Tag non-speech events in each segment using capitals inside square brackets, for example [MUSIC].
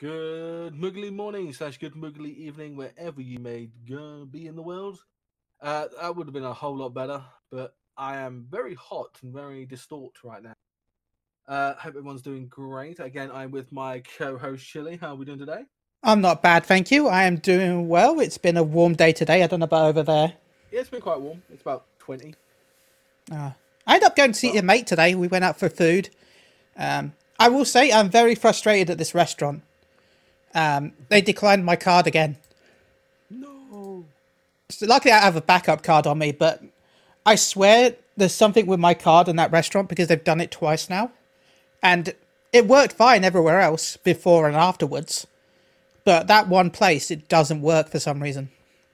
Good muggly morning slash good muggly evening, wherever you may go be in the world. Uh, that would have been a whole lot better, but I am very hot and very distort right now. Uh, hope everyone's doing great. Again, I'm with my co-host Chili. How are we doing today? I'm not bad, thank you. I am doing well. It's been a warm day today. I don't know about over there. Yeah, it's been quite warm. It's about twenty. Uh, I ended up going to see your mate today. We went out for food. Um, I will say I'm very frustrated at this restaurant. Um, they declined my card again. No. So luckily, I have a backup card on me, but I swear there's something with my card in that restaurant because they've done it twice now, and it worked fine everywhere else before and afterwards, but that one place it doesn't work for some reason.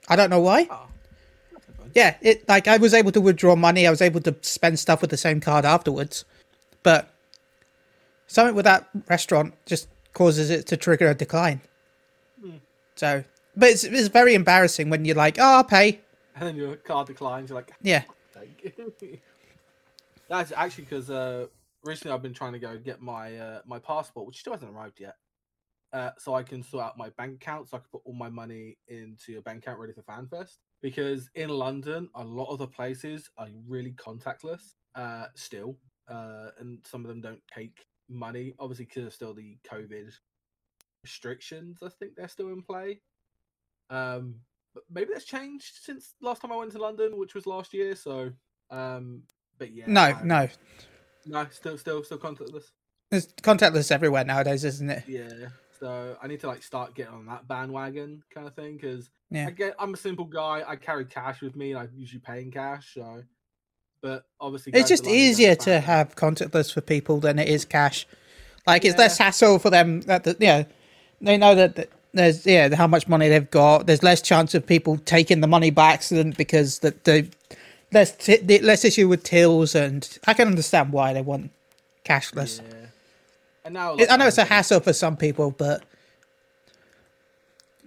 I don't know why. Oh, that's no fun. Yeah, it like I was able to withdraw money. I was able to spend stuff with the same card afterwards, but something with that restaurant just causes it to trigger a decline. So, but it's it's very embarrassing when you're like, oh, I'll pay. And then your card declines. You're like, Yeah, [LAUGHS] That's actually because uh, recently I've been trying to go get my uh, my passport, which still hasn't arrived yet. Uh, so I can sort out my bank account, so I can put all my money into a bank account ready for FanFest. Because in London, a lot of the places are really contactless uh, still, uh, and some of them don't take money. Obviously, because of still the COVID restrictions, I think they're still in play. Um, but maybe that's changed since last time I went to London, which was last year. So, um, but yeah, no, I- no. no, still, still, still contactless. It's contactless everywhere nowadays, isn't it? Yeah, so I need to like start getting on that bandwagon kind of thing because Yeah. I get I'm a simple guy. I carry cash with me, and I usually pay in cash. So, but obviously, It's just easier to FanFest- have contactless for people than it is cash. Like it's Yeah. less hassle for them. That the, you know, they know that that there's yeah how much money they've got. There's less chance of people taking the money by accident because that the less t- the less issue with tills, and I can understand why they want cashless. Yeah. And now It- I know it's a hassle for some people, but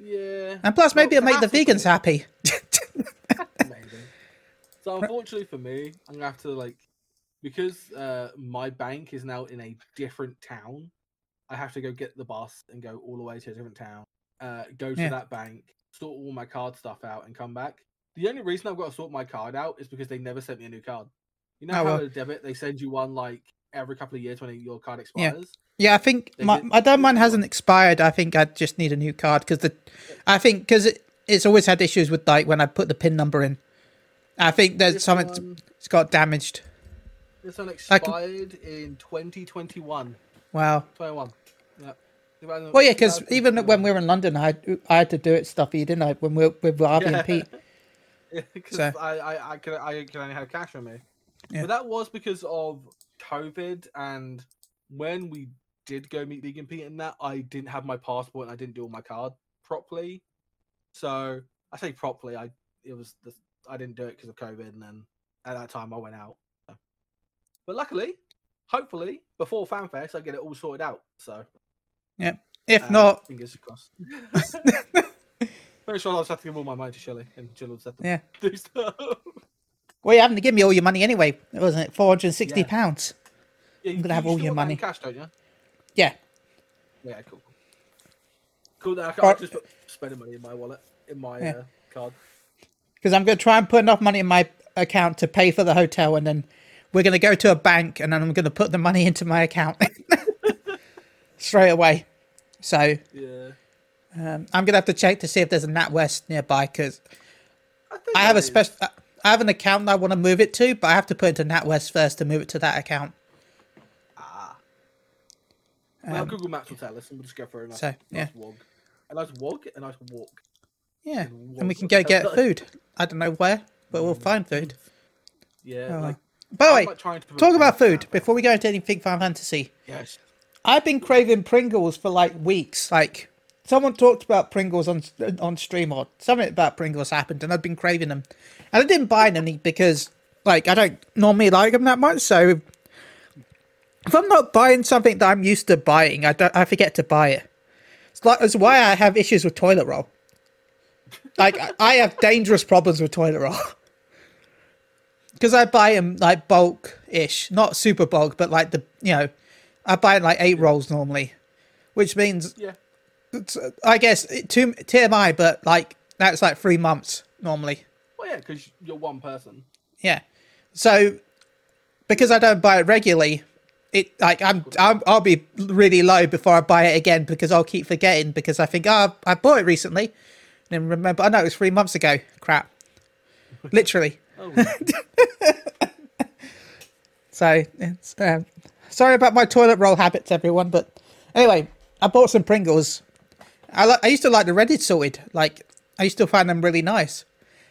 Yeah, and plus Well, maybe it'll make the vegans happy. [LAUGHS] So unfortunately for me, I'm gonna have to like because uh my bank is now in a different town. I have to go get the bus and go all the way to a different town. Uh, go to Yeah. that bank, sort all my card stuff out, and come back. The only reason I've got to sort my card out is because they never sent me a new card. You know Oh, how well. a debit they send you one like every couple of years when your card expires. Yeah, yeah I think They my, I don't mind hasn't expired. I think I just need a new card because the, I think because it, it's always had issues with like when I put the pin number in. I think there's something one, it's got damaged. this one can- expired in 2021. Wow. 21. Yeah. Well, yeah, because even when we were in London, I I had to do it stuffy, didn't I? When we were with Harvey and Pete. [LAUGHS] because So- I, I, I, can, I only have cash on me. Yeah. But that was because of COVID, and when we did go meet Vegan Pete and that, I didn't have my passport and I didn't do all my card properly. So I say properly, I it was the, I didn't do it because of COVID, and then at that time I went out. So. But luckily, hopefully, before FanFest, I get it all sorted out. So yeah. If uh, not, fingers crossed. [LAUGHS] Very sure I'll just have to give all my money to Shelley, and Jill will have to Yeah. do stuff. well, you having to give me all your money anyway, wasn't it? Four hundred and sixty Yeah. pounds. Yeah, I'm gonna have you all your money. cash, don't you? Yeah. Yeah, cool. Cool. I I just put spending money in my wallet, in my Yeah. uh, card. Because I'm going to try and put enough money in my account to pay for the hotel, and then we're going to go to a bank, and then I'm going to put the money into my account [LAUGHS] straight away. So Yeah. um, I'm going to have to check to see if there's a NatWest nearby because I, I have a special. I have an account that I want to move it to, but I have to put it into NatWest first to move it to that account. Ah. well, Um, Google Maps will tell us, and we'll just go for a nice, so, nice walk. A nice walk, a nice walk. Yeah, And we can go get [LAUGHS] food. I don't know where, but we'll find food. Yeah. Oh, like, By the way, like talk about food before we go into anything Final Fantasy. Yes. I've been craving Pringles for like weeks. Like someone talked about Pringles on on stream or something about Pringles happened, and I've been craving them. And I didn't buy them because like I don't normally like them that much. So if I'm not buying something that I'm used to buying, I don't I forget to buy it. It's like it's why I have issues with toilet roll. Like I- I have dangerous problems with toilet roll. [LAUGHS] Because I buy them like bulk ish, not super bulk, but like the you know, I buy like eight rolls normally, which means Yeah. it's, I guess it- to TMI, but like that's like three months normally. Well, yeah, because you're one person. Yeah. So because I don't buy it regularly, it like I'm, I'm I'll be really low before I buy it again because I'll keep forgetting because I think oh I bought it recently, and then remember I know it was three months ago. Crap. Literally. Oh, [LAUGHS] So it's um, sorry about my toilet roll habits, everyone. But anyway, I bought some Pringles. I li- I used to like the Ready Salted. Like I used to find them really nice.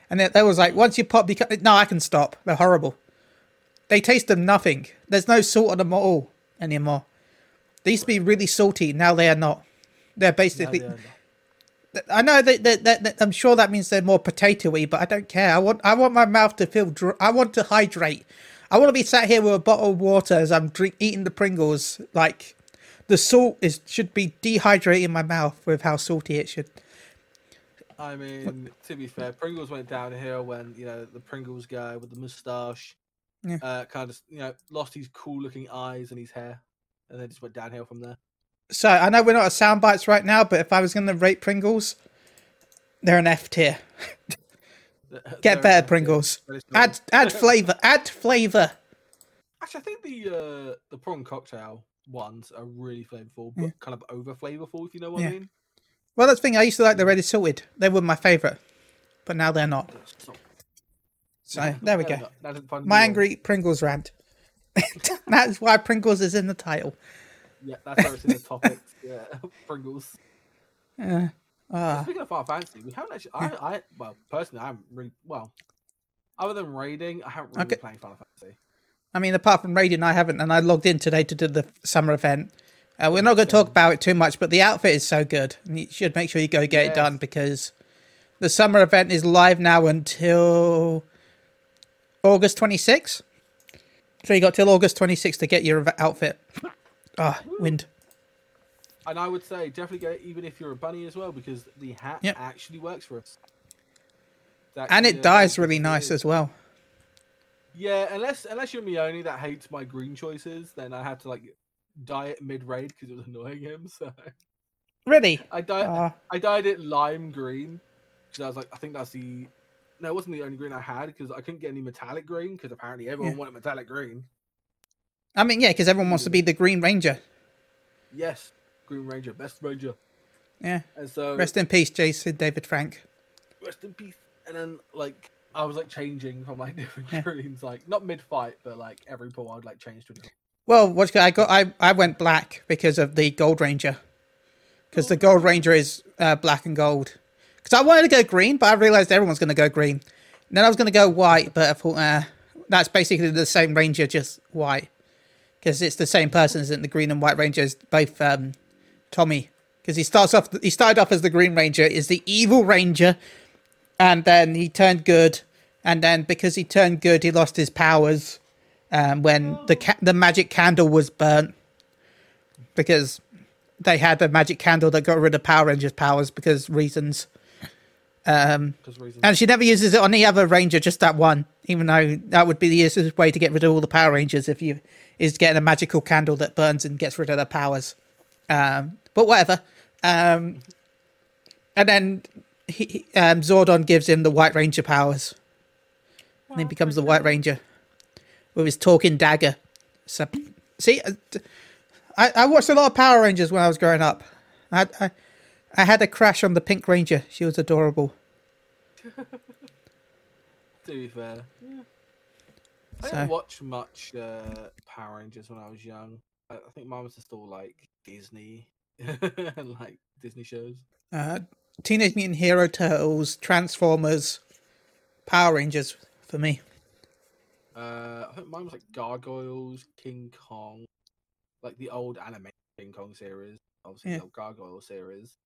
And then there was like once you pop, you no, I can stop. They're horrible. They taste of nothing. There's no salt on them at all anymore. They used to be really salty. Now they are not. They're basically. no. I know that, that, that, that- I'm sure that means they're more potatoey, but I don't care. I want I want my mouth to feel. Dr- I want to hydrate. I want to be sat here with a bottle of water as I'm drink, eating the Pringles. Like the salt is should be dehydrating my mouth with how salty it should. I mean, to be fair, Pringles went downhill when you know the Pringles guy with the moustache, Yeah. uh, kind of you know lost his cool-looking eyes and his hair, and then just went downhill from there. So I know we're not at sound bites right now, but if I was going to rate Pringles, they're an F tier. Get better Pringles. Add add flavor. Add flavor. Actually, I think the uh, the prawn cocktail ones are really flavorful, but Yeah. kind of over flavorful, if you know what Yeah. I mean. Well, that's the thing. I used to like the Ready Salted. They were my favorite, but now they're not. So, there we go. enough. That doesn't find My angry Pringles rant. [LAUGHS] That's why Pringles is in the title. Yeah, that's it's in the topics. Yeah, [LAUGHS] Pringles. Uh, ah. Speaking of Final Fantasy, we haven't actually. I, I, well, personally, I haven't really. Well, other than raiding, I haven't really Okay. been playing Final Fantasy. I mean, apart from raiding, I haven't, and I logged in today to do the summer event. Uh, we're not going to talk about it too much, but the outfit is so good. And you should make sure you go get it done because the summer event is live now until August 26th. So you got till August 26th to get your outfit. Ah, wind. And I would say definitely get it, even if you're a bunny as well, because the hat Yep. actually works for us. It's And it dies really nice as well. Yeah, unless unless you're Mione that hates my green choices, then I had to like dye it mid raid because it was annoying him. [LAUGHS] So Really? I dyed Ah, I dyed it lime green because I was like, I think that's the no, it wasn't the only green I had because I couldn't get any metallic green because apparently everyone Yeah. wanted metallic green. I mean, yeah, because everyone wants to be the Green Ranger. Yes, Green Ranger, best Ranger. Yeah. And so Rest in peace, Jason David Frank. rest in peace. And then like I was like changing from like [LAUGHS] different Yeah. greens, like not mid fight, but like every pull I'd like change to a. Well, what I got, I I went black because of the Gold Ranger, because the Gold Ranger is uh, black and gold. Because I wanted to go green, but I realized everyone's going to go green. And then I was going to go white, but I thought, uh, that's basically the same Ranger, just white. Because it's the same person as in the Green and White Rangers, both um, Tommy. Because he starts off, he started off as the Green Ranger, is the evil Ranger, and then he turned good, and then because he turned good, he lost his powers um, when the ca- the magic candle was burnt because they had a magic candle that got rid of Power Rangers' powers because reasons. Um, reasons. and she never uses it on the other Ranger, just that one. Even though that would be the easiest way to get rid of all the Power Rangers if you is getting a magical candle that burns and gets rid of their powers. Um, but whatever. Um, and then he, he- um, Zordon gives him the White Ranger powers, and he becomes the White Ranger with his talking dagger. So, see, I, d- I, I watched a lot of Power Rangers when I was growing up. I, I I had a crash on the Pink Ranger. She was adorable. [LAUGHS] To be fair, yeah. I So- didn't watch much uh, Power Rangers when I was young. I, I think mine was just all like Disney [LAUGHS] and like Disney shows. Uh, Teenage Mutant Hero Turtles, Transformers, Power Rangers for me. Uh, I think mine was like Gargoyles, King Kong, like the old anime King Kong series, obviously Yeah. the old Gargoyle series.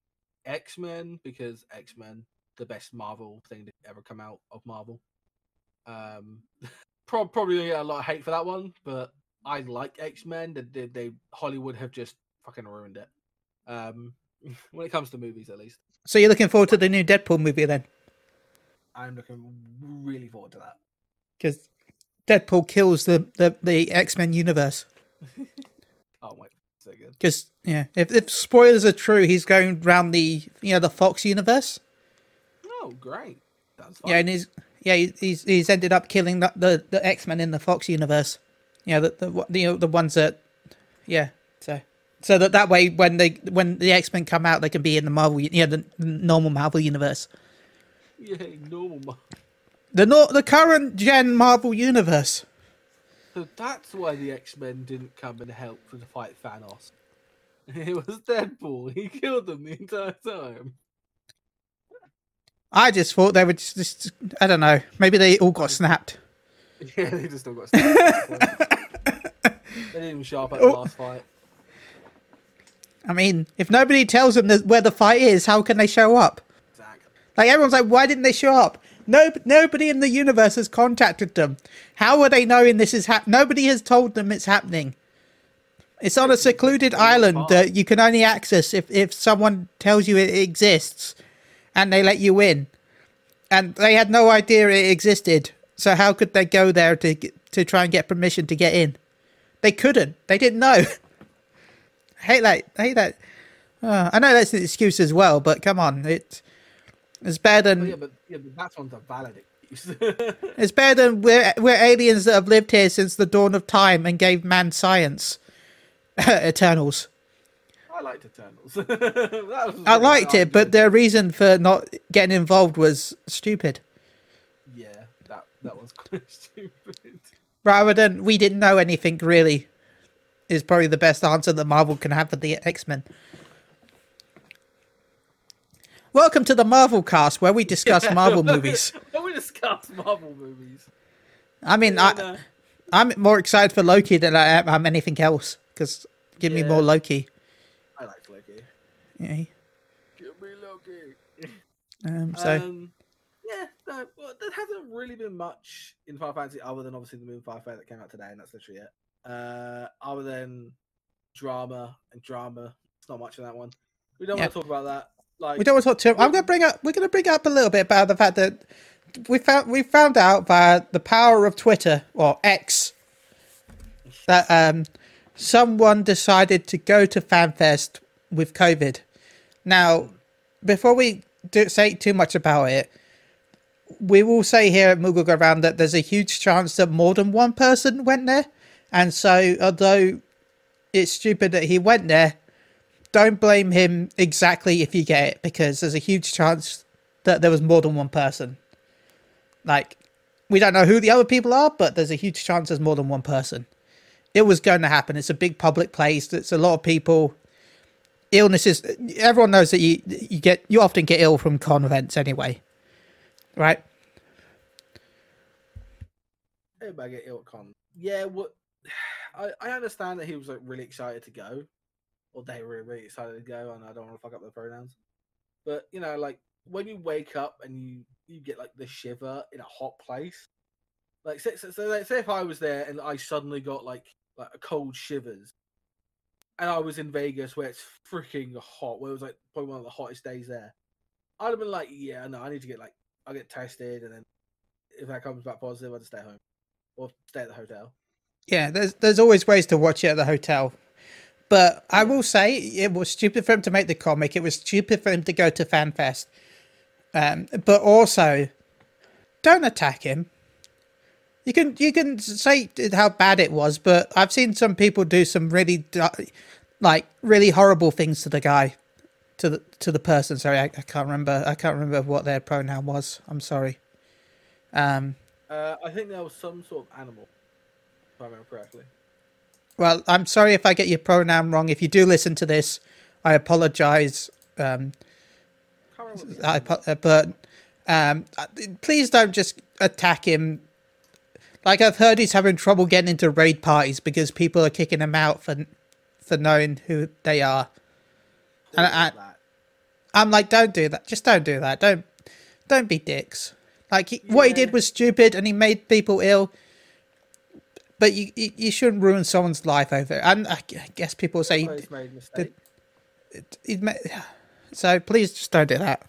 X Men because X Men the best Marvel thing to ever come out of Marvel. Um, [LAUGHS] prob- probably get a lot of hate for that one, but I like X Men. They, they, Hollywood have just fucking ruined it. Um, [LAUGHS] when it comes to movies, at least, So you're looking forward to the new Deadpool movie then? I'm looking really forward to that. Because Deadpool kills the, the, the X Men universe. [LAUGHS] Oh wait, good. Because yeah, if if spoilers are true, he's going around the you know the Fox universe. Oh, great. That's Yeah, and he's yeah he's he's ended up killing the the, the X Men in the Fox universe. Yeah, the the the, you know, the ones that yeah. So so that that way when they when the X Men come out, they can be in the Marvel yeah the normal Marvel universe. yeah, normal. The no, the current gen Marvel universe. So that's why the X Men didn't come and help for the fight Thanos. [LAUGHS] It was Deadpool. He killed them the entire time. I just thought they were just, just I don't know. Maybe they all got snapped. [LAUGHS] Yeah, they just still got. Stabbed. [LAUGHS] they didn't even show up at the Oh. last fight. I mean, if nobody tells them that where the fight is, how can they show up? Exactly. Like everyone's like, why didn't they show up? No, nobody in the universe has contacted them. How are they knowing this is hap- Nobody has told them it's happening. It's on a secluded island that you can only access if if someone tells you it exists, and they let you in. And they had no idea it existed. So how could they go there to to try and get permission to get in? They couldn't. They didn't know. I [LAUGHS] hate that. I hate that. Uh, I know that's an excuse as well, but come on, it it's better Oh, than yeah, but yeah, but that one's a valid excuse. [LAUGHS] it's better than we're we're aliens that have lived here since the dawn of time and gave man science. [LAUGHS] Eternals. I liked Eternals. [LAUGHS] I really liked it, but their reason for not getting involved was stupid. yeah, that that was [LAUGHS] quite stupid. Rather than we didn't know anything really, is probably the best answer that Marvel can have for the X Men. Welcome to the Marvel cast, where we discuss [LAUGHS] Marvel movies. We discuss Marvel movies, I mean, I, I'm more excited for Loki than I am am anything else. Because give me more Loki. Yeah. Give me Loki. Um, so Um, yeah, no, well, there hasn't really been much in Final Fantasy other than obviously the Moonfire Faire that came out today, and that's literally it. Uh, other than drama and drama, it's not much in that one. We don't Yeah. want to talk about that. Like, we don't want to talk too. I'm going to bring up. We're going to bring up a little bit about the fact that we found we found out via the power of Twitter or X that um someone decided to go to FanFest with COVID. Now, before we do say too much about it, we will say here at Moogle Go Round that there's a huge chance that more than one person went there, and so although it's stupid that he went there, don't blame him exactly if you get it because there's a huge chance that there was more than one person. Like, we don't know who the other people are, but there's a huge chance there's more than one person. It was going to happen. It's a big public place. It's a lot of people. Illnesses. Everyone knows that you you get you often get ill from con events anyway, right? everybody get ill at con. Yeah, what? [SIGHS] I, I understand that he was like really excited to go, or they were really excited to go, and I don't want to fuck up the pronouns. But you know, like when you wake up and you you get like the shiver in a hot place, like say, so, so say if I was there and I suddenly got like like a cold shivers, and I was in Vegas where it's freaking hot, where it was like probably one of the hottest days there, I'd have been like, yeah, no, I need to get like I'll get tested, and then if that comes back positive, I'll just stay home or stay at the hotel. Yeah, there's there's always ways to watch it at the hotel. But I will say it was stupid for him to make the comic. It was stupid for him to go to FanFest. Um, but also, don't attack him. You can you can say how bad it was, but I've seen some people do some really like really horrible things to the guy, to the to the person. Sorry, I, I can't remember. I can't remember what their pronoun was. I'm sorry. Um, Uh, I think there was some sort of animal, if I remember correctly. Well, I'm sorry if I get your pronoun wrong. If you do listen to this, I apologize. Um, Can't remember what the I, uh, but um, uh, please don't just attack him. Like I've heard, he's having trouble getting into raid parties because people are kicking him out for for knowing who they are. and I, I'm like, don't do that. Just don't do that. Don't don't be dicks. Like he, what he did was stupid, and he made people ill. But you, you you shouldn't ruin someone's life over it. And I guess people say he's made a mistake. he'd ma- [SIGHS] so please just don't do that.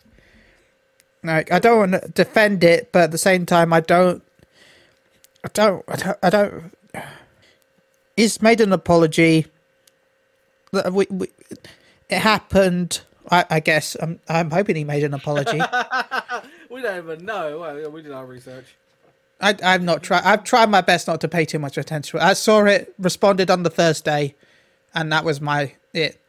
Like I don't want to defend it, but at the same time, I don't, I don't, I don't, I don't. He's made an apology. that we, we, it happened. I, I guess I'm I'm hoping he made an apology. [LAUGHS] we don't even know. We did our research. I I've not tried. I've tried my best not to pay too much attention. I saw it, responded on the Thursday, and that was my it.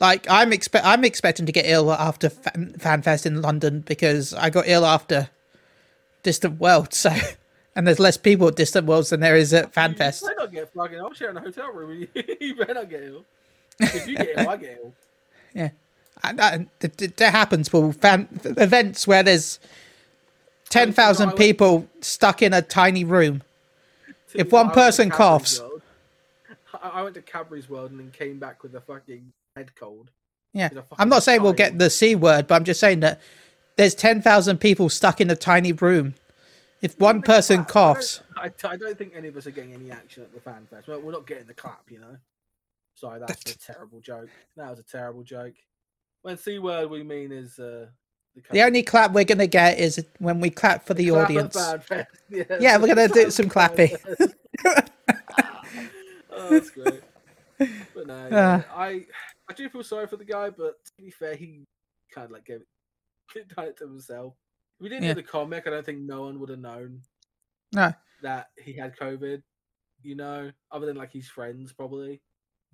Like I'm expect I'm expecting to get ill after Fan- FanFest in London because I got ill after Distant World. [LAUGHS] So, and there's less people at Distant Worlds than there is at FanFest. You better not get fucking. I'm sharing a hotel room. with you. [LAUGHS] you better not get ill. If you get ill, I get ill. [LAUGHS] Yeah, and, and th- th- that happens for fan events where there's ten thousand I went- people stuck in a tiny room. If one I went to person coughs- World. I went to Cadbury's World and then came back with a fucking head cold. Yeah, I'm not saying we'll get the c word, but I'm just saying that there's ten thousand people stuck in a tiny room. If one person coughs, I don't, I, I don't think any of us are getting any action at the fan fest. We're, we're not getting the clap, you know. Sorry, that's a [LAUGHS] terrible joke. That was a terrible joke. When C word we mean is uh, the, the only clap we're gonna get is when we clap for the clap audience. [LAUGHS] Yeah, Yeah, we're gonna do some clapping. [LAUGHS] Oh, that's great. But no, yeah, Uh. I I do feel sorry for the guy, but to be fair, he kind of like gave it, done it to himself. We didn't Yeah. do the comic, I don't think no one would have known No, that he had COVID. You know, other than like his friends probably,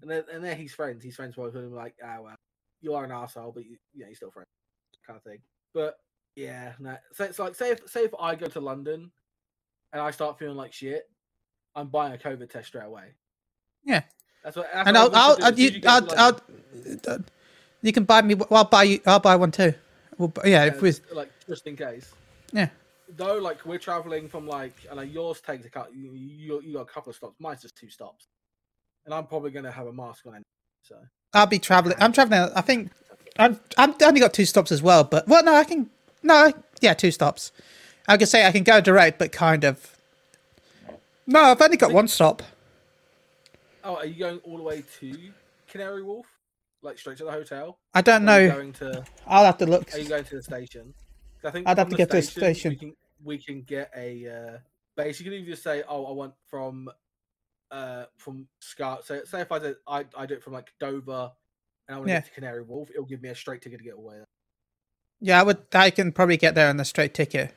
and then and then he's friends. His friends with him like, ah well, you are an asshole, but you, you know, you're still friends, kind of thing. But yeah, no. So it's like say if say if I go to London and I start feeling like shit, I'm buying a COVID test straight away. Yeah. That's what. That's and what I'll, I'll. I'll, As soon as you, I'll, I'll, you can buy me. I'll buy you. I'll buy one too. Well, yeah, if we, just, like just in case. yeah, Though, like we're traveling from like, I know yours takes a couple. You, you got a couple of stops. Mine's just two stops, and I'm probably gonna have a mask on. Anyway, so I'll be traveling. I'm traveling. I think I'm. I'm only got two stops as well. But well, no, I can. No, yeah, two stops. I can say I can go direct, but kind of. No, I've only got one stop. Oh, are you going all the way to Canary Wharf? Like straight to the hotel? I don't you know. Going to? I'll have to look. Are you going to the station? I think I'd have to get to the We station. can, we can get a. Uh, basically, you just say, "Oh, I want from, uh, from Scar." So, say if I did, I I do it from like Dover, and I want to Yeah. get to Canary Wharf. It'll give me a straight ticket to get away. Yeah, I would. I can probably get there on the straight ticket.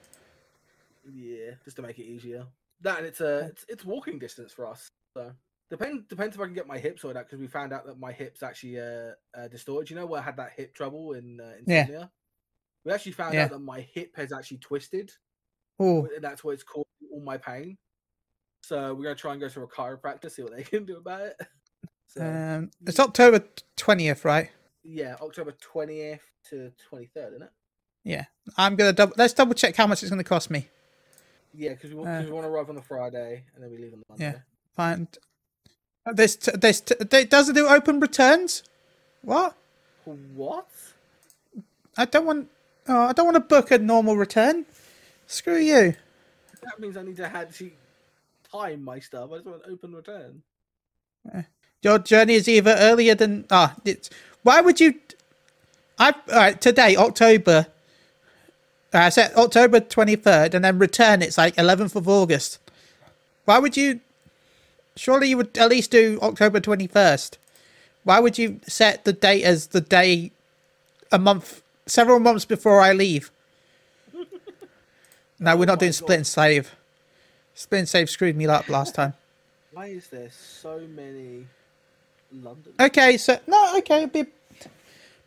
Yeah, just to make it easier. That and it's a it's, it's walking distance for us. So depend depends if I can get my hip sorted out because we found out that my hips actually uh, uh distorted. You know where I had that hip trouble in uh, Yeah. We actually found Yeah. out that my hip has actually twisted, Oh, and that's what it's causing all my pain. So we're gonna try and go to a chiropractor, see what they [LAUGHS] can do about it. So um, it's October twentieth, right? yeah, October twentieth to twenty third, isn't it? Yeah, I'm gonna double. Let's double check how much it's gonna cost me. Yeah, because we, want Uh, we want to arrive on the Friday and then we leave on the Monday. Yeah. Find Uh, this. T- this. T- it do open returns? What? What? I don't want. Oh, I don't want to book a normal return. Screw you. That means I need to actually time my stuff. I just want open return. Your journey is either earlier than ah. it's why would you? I all right today October. uh, I said October twenty third, and then return. It's like eleventh of August. Why would you? Surely you would at least do October twenty first. Why would you set the date as the day a month, several months before I leave? No, we're Oh not my doing God. split and save. Split and save screwed me up last time. [LAUGHS] Why is there so many London? Okay, so no, okay, it'd be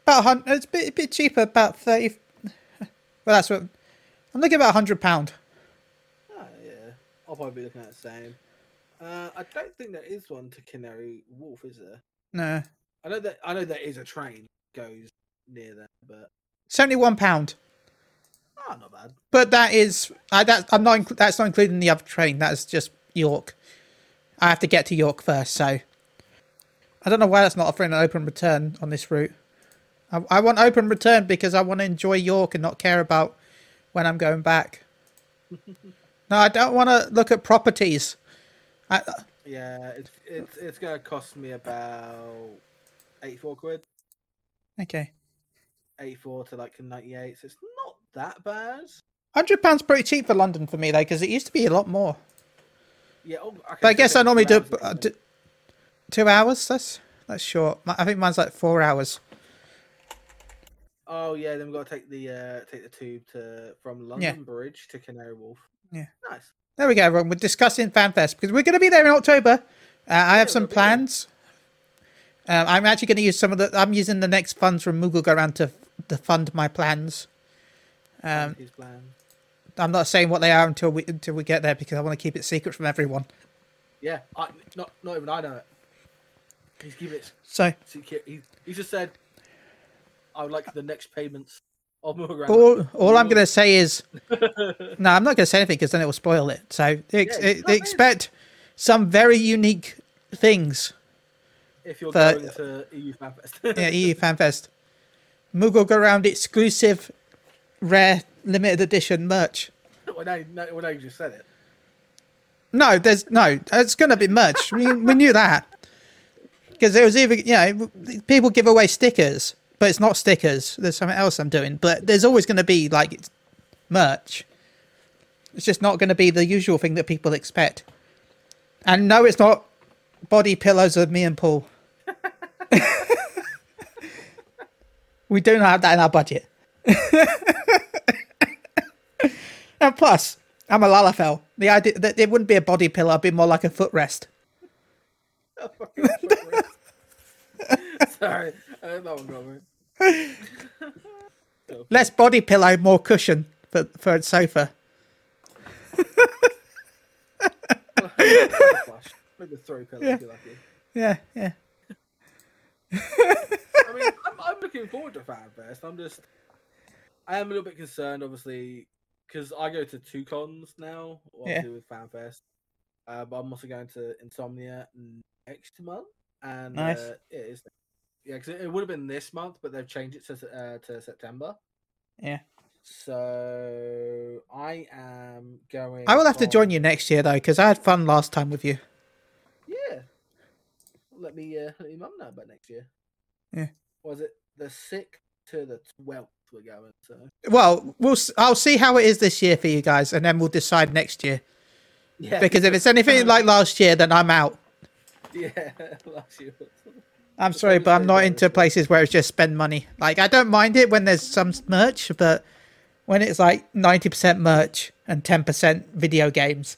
about hundred. It's a bit, a bit cheaper, about thirty. [LAUGHS] Well, that's what I'm looking at about a hundred pound. Oh, yeah. I'll probably be looking at the same. Uh, I don't think there is one to Canary Wharf, is there? No, I know that I know there is a train goes near there, but seventy-one pound. ah, not bad. But that is, I that I'm not. inclu- That's not including the other train. That's just York. I have to get to York first, so I don't know why that's not offering an open return on this route. I, I want open return because I want to enjoy York and not care about when I'm going back. [LAUGHS] no, I don't want to look at properties. I, Yeah, it's it's it's gonna cost me about eighty four quid, okay. eighty four to like ninety eight. So it's not that bad. Hundred pounds pretty cheap for London for me though, because it used to be a lot more. Yeah, oh, okay, But I guess I normally do, uh, do two hours. That's That's short. I think mine's like four hours. Oh yeah, then we've got to take the uh, take the tube to from London Bridge to Canary Wharf. Yeah. nice. There we go, everyone. We're discussing FanFest because we're going to be there in October. Uh, I have some we'll be there. plans. Um, I'm actually going to use some of the. I'm using the next funds from Moogle Go Around to to fund my plans. Um. I'm not saying what they are until we until we get there because I want to keep it secret from everyone. Yeah, I, not not even I know it. He's keeping it So secret. He, he just said, "I would like the next payments of Milgram." all all I'm going [LAUGHS] to say is no. I'm not going to say anything because then it will spoil it. So ex- Yeah, it's expect some very unique things. if you're for- going to EU FanFest. [LAUGHS] Yeah, EU [LAUGHS] FanFest. Moogle Go Around exclusive, rare, limited edition merch. well, well, now you just said it. No, there's no. It's going to be merch. we, we knew that because it was even you know people give away stickers, but it's not stickers. There's something else I'm doing, but there's always going to be like merch. It's just not going to be the usual thing that people expect. And no, it's not body pillows of me and Paul. [LAUGHS] we do not have that in our budget. [LAUGHS] and plus, I'm a Lalafell. The idea that it wouldn't be a body pillow, it'd be more like a footrest. [LAUGHS] Sorry, uh, that one got me. [LAUGHS] Less body pillow, more cushion for for a sofa. Maybe throw pillow Yeah. if you're lucky. Yeah, yeah. I mean, I'm, I'm looking forward to FanFest. I'm just, I am a little bit concerned, obviously, because I go to two cons now, obviously with FanFest. Uh, but I'm also going to Insomnia next month, and Nice. uh, it is, yeah, because it, it would have been this month, but they've changed it to uh, to September. Yeah. So I am going. I will have to join you next year though, because I had fun last time with you. Yeah. Let me uh, let your mum know about next year. Yeah. Was it the sixth to the twelfth? We're going. So Well, we'll. I'll see how it is this year for you guys, and then we'll decide next year. yeah, Because if it's anything [LAUGHS] like last year, then I'm out. yeah, [LAUGHS] last year. I'm sorry, but I'm not into places where it's just spend money. Like I don't mind it when there's some merch, but when it's like 90% merch and 10% video games,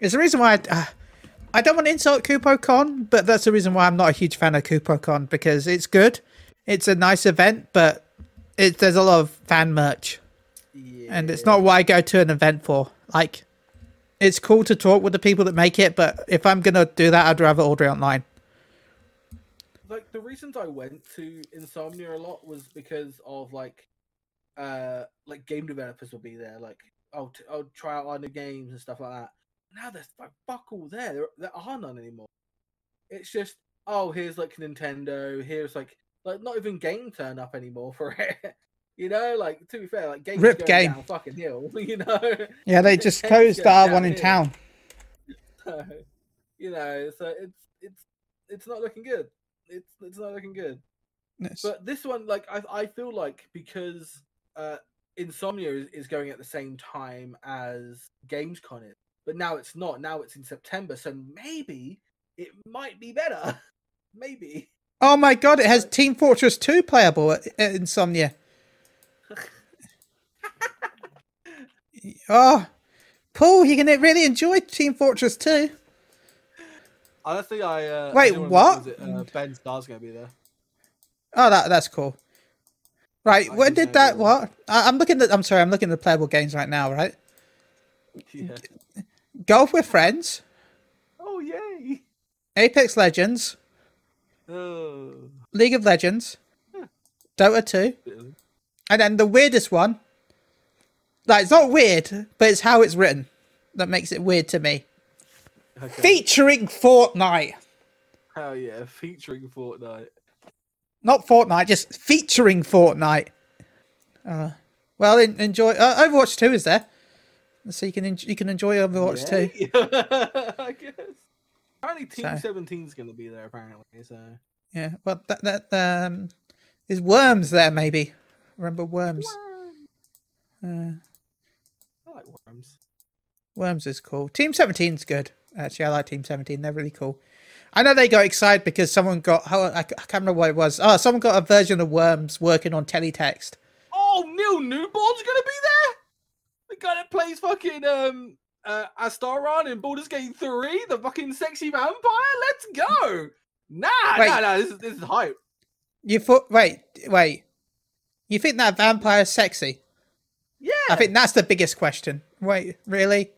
it's the reason why I, uh, I don't want to insult KupoCon, but that's the reason why I'm not a huge fan of KupoCon because it's good, it's a nice event, but it there's a lot of fan merch, Yeah. and it's not what I go to an event for. Like, it's cool to talk with the people that make it, but if I'm gonna do that, I'd rather order it online. Like the reasons I went to Insomnia a lot was because of like, uh, like game developers will be there. Like, I'll t- I'll try out our new games and stuff like that. Now there's like fuck all there. There, there are none anymore. It's just oh here's like Nintendo. Here's like like not even game turn up anymore for [LAUGHS] it. You know, like to be fair, like games Rip going Game. down fucking hill. [LAUGHS] You know, Yeah, they just [LAUGHS] closed to the go R one in town. So, you know, so it's it's it's not looking good. It's it's not looking good. It's- But this one, like I I feel like because uh Insomnia is, is going at the same time as Gamescom is, but now it's not. Now it's in September, so maybe it might be better. [LAUGHS] maybe. Oh my god, it has Team Fortress 2 playable at, at Insomnia. [LAUGHS] Oh, Paul, you're gonna really enjoy Team Fortress 2. Honestly, I uh, Wait, didn't what? uh, Ben Starr's gonna be there. Oh, that that's cool. Right, I when did that? What? I, I'm looking at. I'm sorry, I'm looking at the playable games right now. Right, Yeah. Golf with Friends, Oh yay! Apex Legends, Oh. League of Legends, Dota 2, really? and then the weirdest one. Like, it's not weird, but it's how it's written that makes it weird to me. Okay. Featuring Fortnite. Hell yeah! Featuring Fortnite. Not Fortnite, just featuring Fortnite. Uh, well, en- enjoy. Uh, Overwatch Two is there, so you can en- you can enjoy Overwatch Two. Yay. [LAUGHS] I guess. Apparently, Team So- 17 is going to be there. Apparently, so Yeah, well, that that um, is Worms there maybe. Remember Worms? Uh, I like worms. Worms is cool. Team 17's good. Actually, I like Team 17. They're really cool. I know they got excited because someone got. Oh, I, I can't remember what it was. Oh, someone got a version of Worms working on teletext. Oh, Neil Newbon's gonna be there. The guy that plays fucking um uh Astarion in Baldur's Gate Three, the fucking sexy vampire. Let's go. Nah, Wait. nah, nah. This is this is hype. You thought? Wait, wait. You think that vampire's sexy? Yeah. I think that's the biggest question. Wait, really?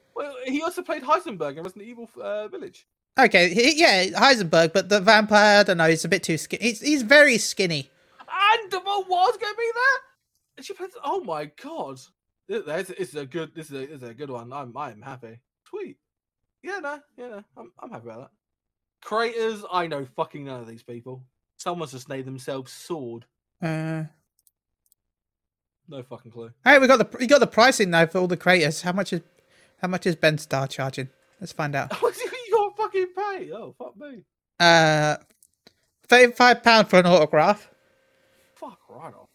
He also played Heisenberg in Resident Evil uh, Village. Okay, he, yeah, Heisenberg, but the vampire, I don't know, he's a bit too skinny. He's, he's very skinny. And Devon was gonna be there. And she plays. Oh my god. This, this is a good. This is a, this is a good one. I'm I'm happy. Sweet. Yeah, no, yeah, no. I'm I'm happy about that. Creators, I know fucking none of these people. Someone's just named themselves Sword. Uh, No fucking clue. hey, we got the we got the pricing now for all the creators. How much is how much is Ben Starr charging? Let's find out. [LAUGHS] You got fucking pay? Oh fuck me. Uh, thirty-five pound for an autograph, Fuck right off.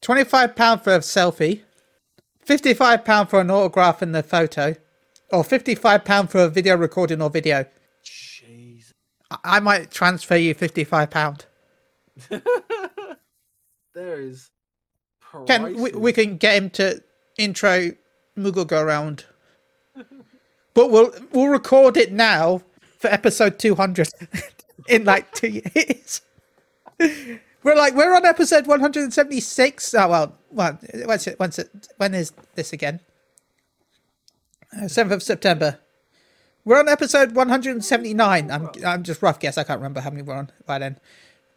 twenty-five pound for a selfie, fifty-five pound for an autograph in the photo, or fifty-five pound for a video recording or video. Jeez. I, I might transfer you fifty-five pound. [LAUGHS] there is. Can we, we can get him to intro Moogle go around, but we'll we'll record it now for episode two hundred [LAUGHS] in like two years. We're like we're on episode one hundred and seventy six. Oh well, well, when's it? When's it? When is this again? Uh, Seventh of September. We're on episode one hundred and seventy nine. I'm I'm just rough guess. I can't remember how many we're on by then.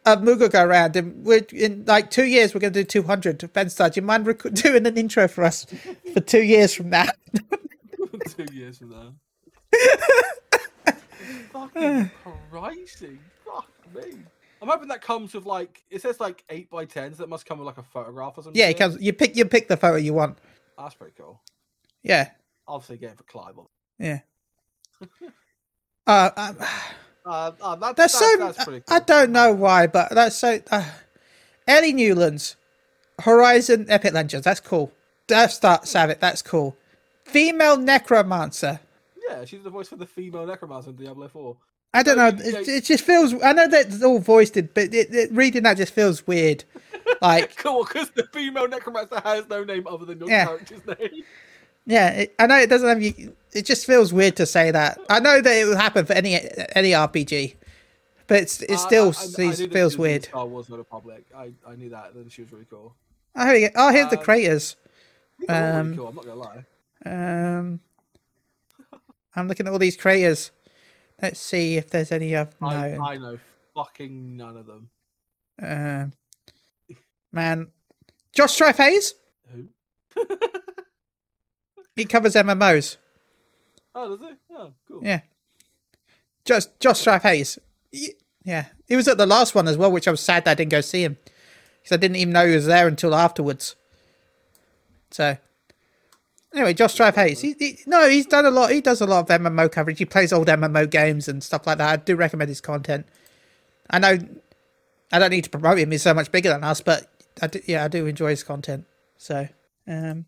Uh, Moogle go around, and we're in like two years. We're going to do two hundred. Ben Starr, do you mind rec- [LAUGHS] doing an intro for us for two years from now? [LAUGHS] [LAUGHS] Two years from now. [LAUGHS] Fucking pricey. Fuck me. I'm hoping that comes with like it says like eight by tens. That must come with like a photograph or something. Yeah, it comes. You pick. You pick the photo you want. That's pretty cool. Yeah, Obviously, getting for Clive. yeah. [LAUGHS] Uh, um, [SIGHS] Uh, uh, that, that's that's, so. that's cool. I don't know why, but that's so. Uh, Ellie Newlands, Horizon Epic Legends. That's cool. Death Star Savage. That's cool. Female Necromancer. Yeah, she's the voice for the female necromancer in Diablo 4. I don't know. It, it just feels. I know that it's all voiced, in, but it, it, reading that just feels weird. [LAUGHS] Like, Cool, because the female necromancer has no name other than your Yeah. character's name. [LAUGHS] yeah, I know it doesn't have you. It just feels weird to say that. I know that it will happen for any any RPG, but it's, it Uh, still I- I- I knew that she feels was weird. Star Wars Not Republic. I, I knew that, and she was really cool. Oh, here we go. Oh, here's the Um. These are really Um, cool, I'm not gonna lie. Um, I'm looking at all these creators. Let's see if there's any I've I, known. I know fucking none of them. Um, man, Josh Strife Hayes. Who? He covers MMOs. Oh, does it? Oh, cool. Yeah. Just Josh Strife Hayes. Yeah, he was at the last one as well, which I was sad that I didn't go see him because I didn't even know he was there until afterwards. So, anyway, Josh Strife Hayes. He, he, no, he's done a lot. He does a lot of MMO coverage. He plays old MMO games and stuff like that. I do recommend his content. I know I don't need to promote him. He's so much bigger than us, but I do, yeah, I do enjoy his content. So, um,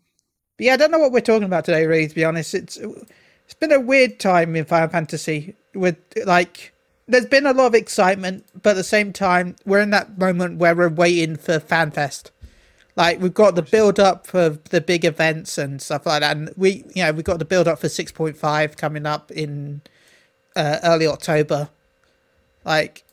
but yeah, I don't know what we're talking about today. Really, to be honest, it's it's been a weird time in Final Fantasy with like there's been a lot of excitement, but at the same time we're in that moment where we're waiting for FanFest. Like we've got the build up for the big events and stuff like that, and we you know we've got the build up for six point five coming up in uh, early October. Like,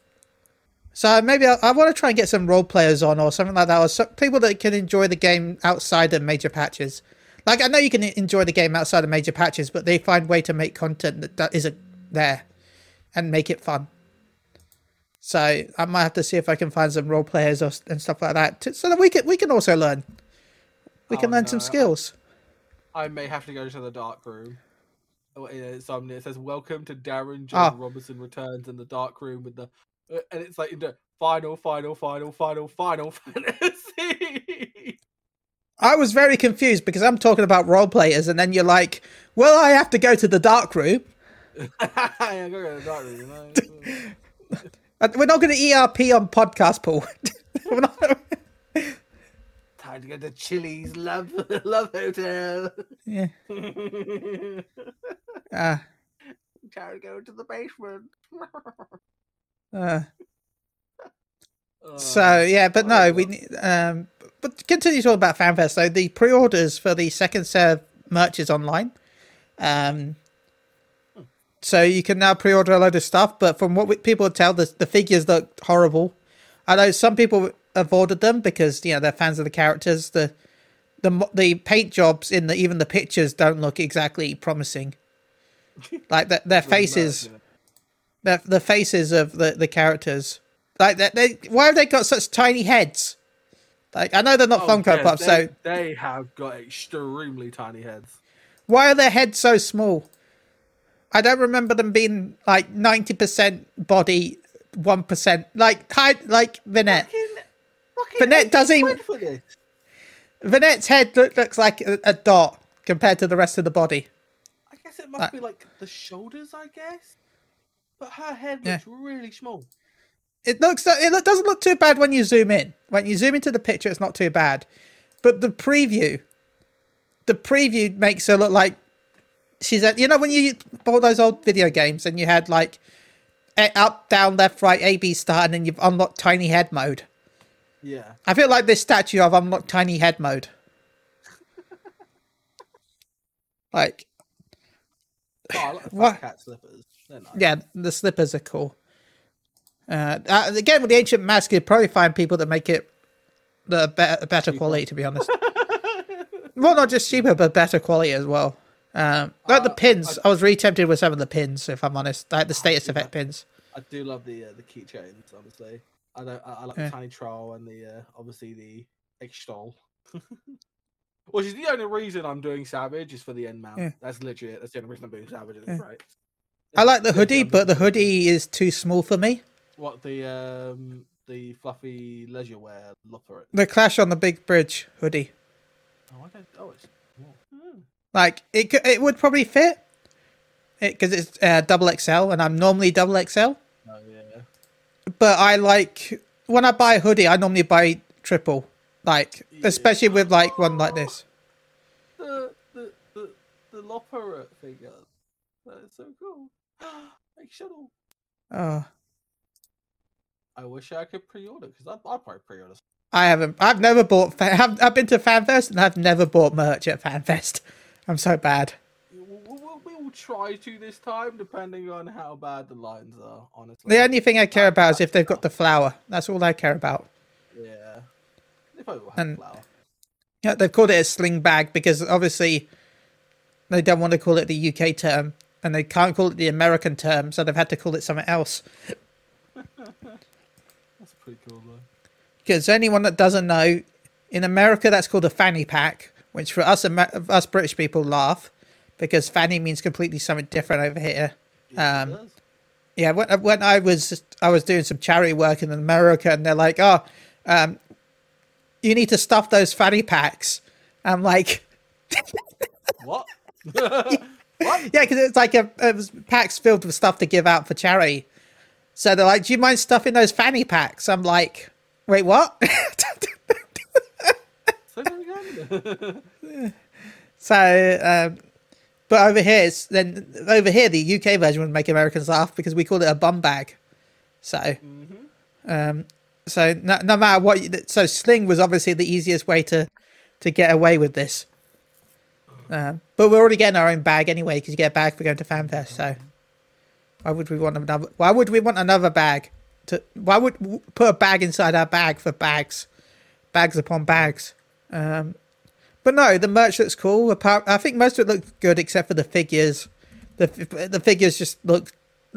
so maybe I, I want to try and get some role players on or something like that, or some people that can enjoy the game outside of major patches. Like I know you can enjoy the game outside of major patches, but they find way to make content that, that isn't there and make it fun. So I might have to see if I can find some role players or, and stuff like that, to, so that we can we can also learn. We can Oh, learn some skills. I may have to go to the dark room. Oh, it- It's um, it says welcome to Darren John Ah. Robinson returns in the dark room with the, uh, and it's like in the final, final, final, final, final [LAUGHS] fantasy. I was very confused because I'm talking about role players, and then you're like, "Well, I have to go to the dark room." [LAUGHS] Go to the dark room. you know? [LAUGHS] Uh, We're not going to ERP on podcast, Paul. [LAUGHS] Not- Time to go to Chili's Love [LAUGHS] Love Hotel. yeah. [LAUGHS] Time Uh, to go to the basement. Uh, so yeah, but no, oh, we. Um, but continue talking about FanFest. So the pre-orders for the second set of merch is online. Um, so you can now pre-order a load of stuff. But from what we, people tell, the the figures look horrible. I know some people have ordered them because you know they're fans of the characters. The the the paint jobs in the even the pictures don't look exactly promising. [LAUGHS] Like the, their faces, the the faces of the the characters. Like that, they why have they got such tiny heads? Like I know they're not Oh, Funko yeah, Pops, they, so they have got extremely tiny heads. why are their heads so small? I don't remember them being like ninety percent body, one percent like like Vinette. Fucking, fucking Vanette 80 doesn't. Vinette's head look, looks like a, a dot compared to the rest of the body. I guess it must Uh, be like the shoulders, I guess. But her head Yeah. looks really small. It looks it doesn't look too bad when you zoom in. When you zoom into the picture, it's not too bad, but the preview, the preview makes her look like she's a, you know when you bought those old video games and you had like a- up, down, left, right, A, B start, and then you've unlocked tiny head mode. Yeah. I feel like this statue of unlocked tiny head mode. [LAUGHS] like Oh, I like the What? cat slippers. They're nice. yeah, the slippers are cool. Uh, uh, again, with the ancient mask, you'd probably find people that make it the be- better quality. To be honest, [LAUGHS] well, not just cheaper, but better quality as well. Um, like the Uh, pins, I, was really tempted with some of the pins, if I'm honest, like the status effect pins. I do love the uh, the keychains, honestly. I don't. I, I like Yeah. the tiny troll and the uh, obviously the extol. [LAUGHS] Which is the only reason I'm doing Savage is for the end mount. Yeah. That's literally it. That's the only reason I'm doing Savage. Yeah. Right. I like the hoodie, but the hoodie is too small for me. What the um the fluffy leisure wear look for it. The Clash on the Big Bridge hoodie, Oh, I don't. Oh, it's. Like it, it would probably fit, because it's uh, double XL, and I'm normally double XL. Oh yeah. but I like when I buy a hoodie, I normally buy triple, like Yeah. especially with like one like this. The the the the Lopera figure. That is so cool. [GASPS] like shuttle. Oh, I wish I could pre-order because I'd, I'd probably pre-order. I haven't. I've never bought. I've, I've been to FanFest and I've never bought merch at FanFest. I'm so bad. We'll, we'll try to this time, depending on how bad the lines are. Honestly, The only thing I care about is if they've got the flower. That's all I care about. yeah, they probably will have And- flower. Yeah, they've called it a sling bag because obviously they don't want to call it the UK term and they can't call it the American term, so they've had to call it something else. [LAUGHS] That's pretty cool though. Because anyone that doesn't know, in America that's called a fanny pack, which for us us British people laugh because fanny means completely something different over here. Yeah, Um. Yeah, when when I was I was doing some charity work in America, and they're like, "Oh, um, you need to stuff those fanny packs." I'm like, what? [LAUGHS] what? "Yeah, because it's like a it was packs filled with stuff to give out for charity." So they're like, "Do you mind stuffing those fanny packs?" I'm like, "Wait, what?" [LAUGHS] [LAUGHS] Say that again. So, um, but over here, it's then over here the UK version would make Americans laugh because we call it a bum bag. So, hmm um, so no, no matter what, you, so sling was obviously the easiest way to to get away with this. Um, but we're already getting our own bag anyway because you get a bag for going to FanFest. So, why would we want another? Why would we want another bag? To why would put a bag inside our bag for bags, bags upon bags? Um, but no, the merch looks cool. Apart, I think most of it looks good except for the figures. The the figures just look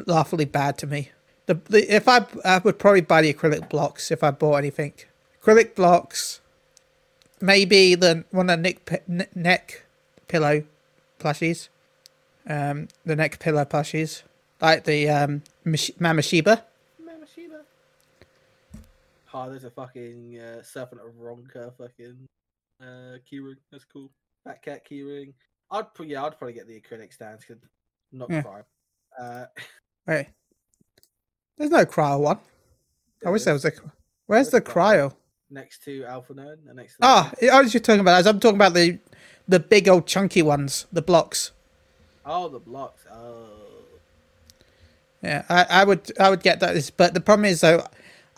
laughably bad to me. The, the if I I would probably buy the acrylic blocks if I bought anything. Acrylic blocks, maybe the one of the neck neck pillow plushies, um, the neck pillow plushies, like the um Mish- Mamasheba. Mamasheba. Oh, there's a fucking uh, Serpent of Ronka fucking uh, keyring. That's cool. Fat cat keyring. I'd put yeah, I'd probably get the acrylic stands. Cause not Yeah. cry. Uh, [LAUGHS] Wait, there's no cryo one. I wish there was a. Where's the Where's the cryo? cryo? next to Alpha Nerd and next to Ah, I was just talking about. As I'm talking about the the big old chunky ones, the blocks. oh the blocks. Oh, Yeah, I, I would I would get that, but the problem is though,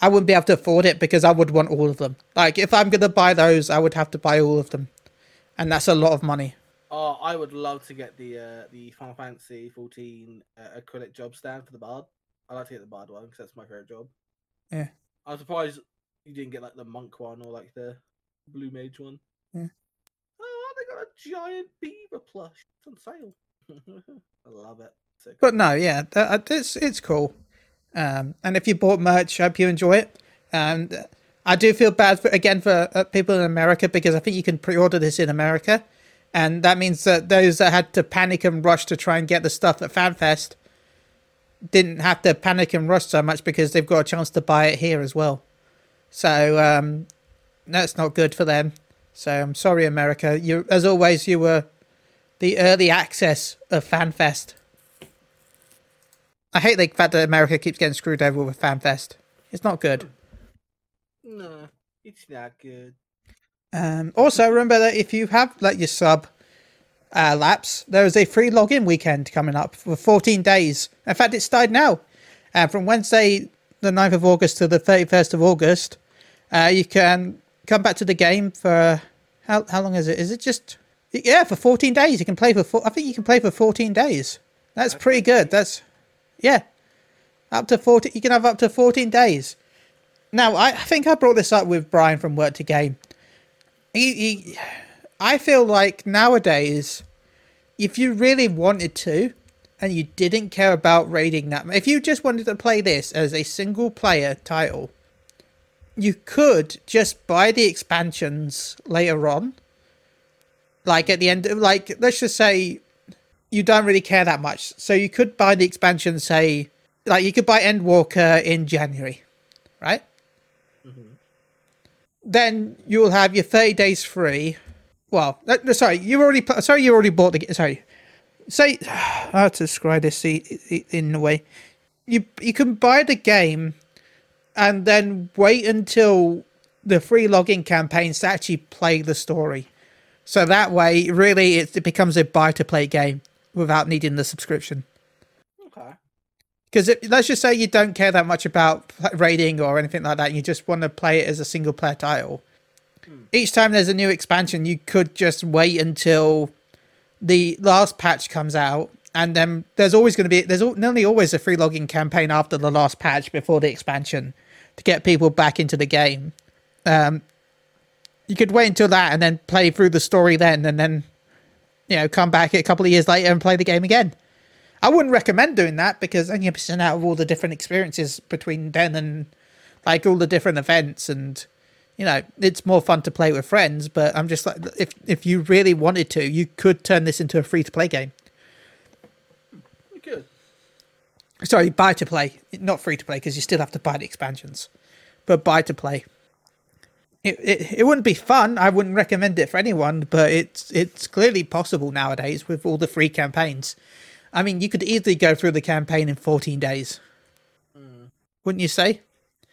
I wouldn't be able to afford it because I would want all of them. Like if I'm gonna buy those, I would have to buy all of them, and that's a lot of money. Oh, I would love to get the uh, the Final Fantasy 14 uh, acrylic job stand for the Bard. I'd like to get the Bard one because that's my favorite job. Yeah. I'm surprised you didn't get like the monk one or like the blue mage one. Yeah. Oh, they got a giant beaver plush. It's on sale. [LAUGHS] I love it. So cool. But no, yeah, that, it's it's cool. Um, and if you bought merch, I hope you enjoy it. And I do feel bad for again for uh, people in America because I think you can pre-order this in America, and that means that those that had to panic and rush to try and get the stuff at FanFest didn't have to panic and rush so much because they've got a chance to buy it here as well. So um, that's not good for them. So I'm sorry, America. You, as always, you were the early access of FanFest. I hate the fact that America keeps getting screwed over with FanFest. It's not good. No, it's not good. Um, also, remember that if you have like your sub uh, laps, there is a free login weekend coming up for 14 days. In fact, it started now. Uh, from Wednesday, the 9th of August to the 31st of August, uh, you can come back to the game for how how long is it? Is it just yeah for 14 days? You can play for four, I think you can play for 14 days. That's pretty good. That's yeah, up to 40. You can have up to 14 days. Now, I, think I brought this up with Brian from Work to Game. He, he, I feel like nowadays, if you really wanted to, and you didn't care about raiding that, if you just wanted to play this as a single player title, you could just buy the expansions later on. Like at the end, like let's just say you don't really care that much, so you could buy the expansion, say, like you could buy Endwalker in January, right? then you'll have your 30 days free. Well, uh, sorry, you already sorry you already bought the sorry. Say [SIGHS] how to describe this in a way. You you can buy the game and then wait until the free login campaigns to actually play the story. So that way, really, it, it becomes a buy to play game without needing the subscription. Okay. Because let's just say you don't care that much about raiding or anything like that, you just want to play it as a single player title. Hmm. Each time there's a new expansion, you could just wait until the last patch comes out, and then there's always going to be there's nearly always a free login campaign after the last patch before the expansion to get people back into the game. Um, you could wait until that and then play through the story then, and then you know come back a couple of years later and play the game again. I wouldn't recommend doing that because then you're missing out of all the different experiences between then and like all the different events and you know it's more fun to play with friends. But I'm just like if if you really wanted to, you could turn this into a free to play game. Good. Sorry, buy to play, not free to play because you still have to buy the expansions, but buy to play. It, it it wouldn't be fun. I wouldn't recommend it for anyone, but it's it's clearly possible nowadays with all the free campaigns. I mean, you could easily go through the campaign in 14 days. Mm. Wouldn't you say?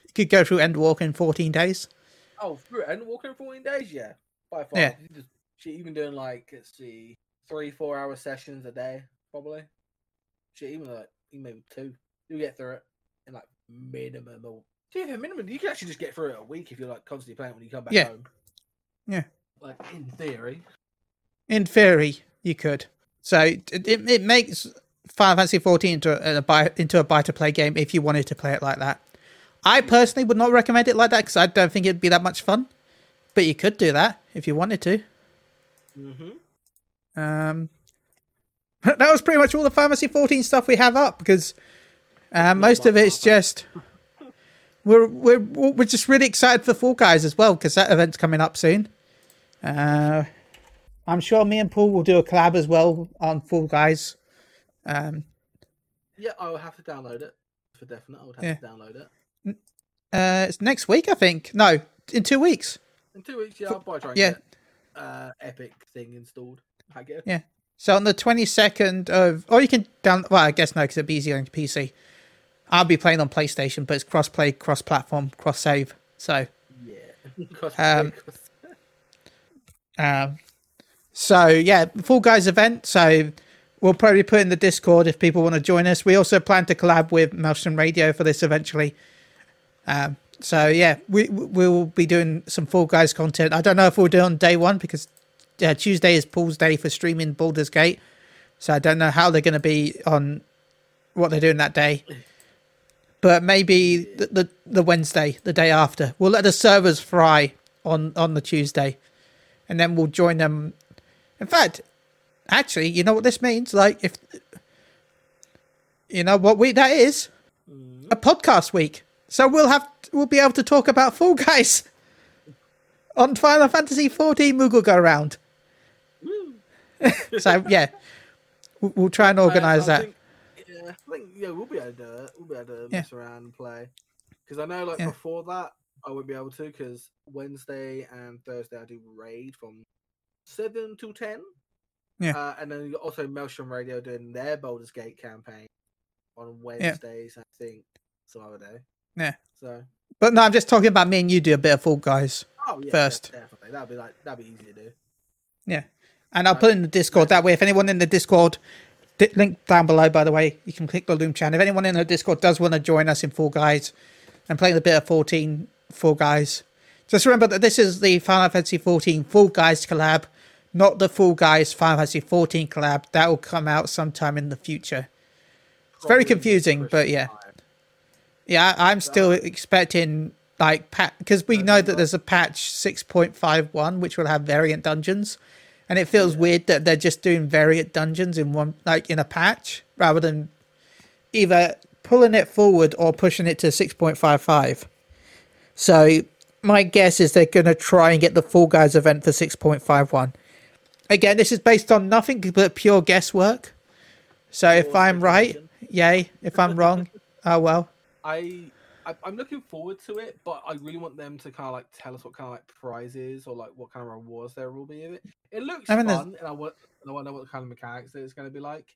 You could go through Endwalker in 14 days. Oh, through Endwalker in 14 days? Yeah. By far. Yeah. You just, shit, even doing like, let's see, three, four hour sessions a day, probably. Shit, even like, even maybe two. You'll get through it in like minimum. Or, yeah, minimum. You can actually just get through it a week if you're like constantly playing when you come back Yeah. home. Yeah. Like, in theory. In theory, you could. So it, it, it makes Final Fantasy 14 into a buy into a buy to play game if you wanted to play it like that. I personally would not recommend it like that because I don't think it'd be that much fun. But you could do that if you wanted to. Mm-hmm. Um, [LAUGHS] that was pretty much all the Final Fantasy 14 stuff we have up because uh, most of it's just we're we're we're just really excited for Fall Guys as well because that event's coming up soon. Uh, I'm sure me and Paul will do a collab as well on Fall Guys. Um, Yeah, I will have to download it for definite. I would have Yeah. to download it. uh, it's next week, I think. No, in two weeks. In two weeks, yeah, I'll try Yeah. get uh, Epic thing installed. I guess. Yeah. So on the 22nd of, or you can down. Well, I guess no, because it'd be easier on your PC. I'll be playing on PlayStation, but it's cross-play, cross-platform, cross-save. So, Yeah. [LAUGHS] Cross- Um, um, so yeah, Fall Guys event. So we'll probably put in the Discord if people want to join us. We also plan to collab with Maelstrom Radio for this eventually. Um, so yeah, we we will be doing some Fall Guys content. I don't know if we'll do it on day one because yeah, Tuesday is Paul's day for streaming Baldur's Gate. So I don't know how they're going to be on what they're doing that day. But maybe the, the the Wednesday, the day after, we'll let the servers fry on on the Tuesday, and then we'll join them. In fact, actually, you know what this means? Like if you know what week that is, a podcast week. So we'll have we'll be able to talk about Fall Guys [LAUGHS] on Final Fantasy XIV Moogle Go Round. [LAUGHS] so yeah, we'll, we'll try and organise that. Think, yeah, I think yeah, we'll be able to do it. We'll be able to Yeah. mess around and play. Because I know, like Yeah. before that, I wouldn't be able to. Because Wednesday and Thursday I do raid from seven to ten. Yeah. Uh, and then you got also Maelstrom Radio doing their Baldur's Gate campaign on Wednesdays. I think some other day. Yeah. So. But no, I'm just talking about me and you do a bit of Fall Guys. Oh yeah. First. def- definitely. That'd be like that'd be easy to do. Yeah, and I'll put it in the Discord. That way, if anyone in the Discord, di- link down below, by the way, you can click the Loom channel. If anyone in the Discord does want to join us in Fall Guys and playing a bit of 14 Fall Guys, just remember that this is the Final Fantasy 14 Fall Guys collab, not the Fall Guys Final Fantasy 14 collab. That will come out sometime in the future. It's very confusing, but yeah. Yeah, I'm still expecting like pat because we know that there's a patch 6.51 which will have variant dungeons, and it feels weird that they're just doing variant dungeons in one like in a patch rather than either pulling it forward or pushing it to 6.55. So my guess is they're going to try and get the Fall Guys event for 6.51. Again, this is based on nothing but pure guesswork. So if I'm right, yay. If I'm wrong, [LAUGHS] oh well. I, I I'm looking forward to it, but I really want them to kind of like tell us what kind of like prizes or like what kind of rewards there will be in it. It looks I mean, there's- fun, and I want I want to know what kind of mechanics it's going to be like.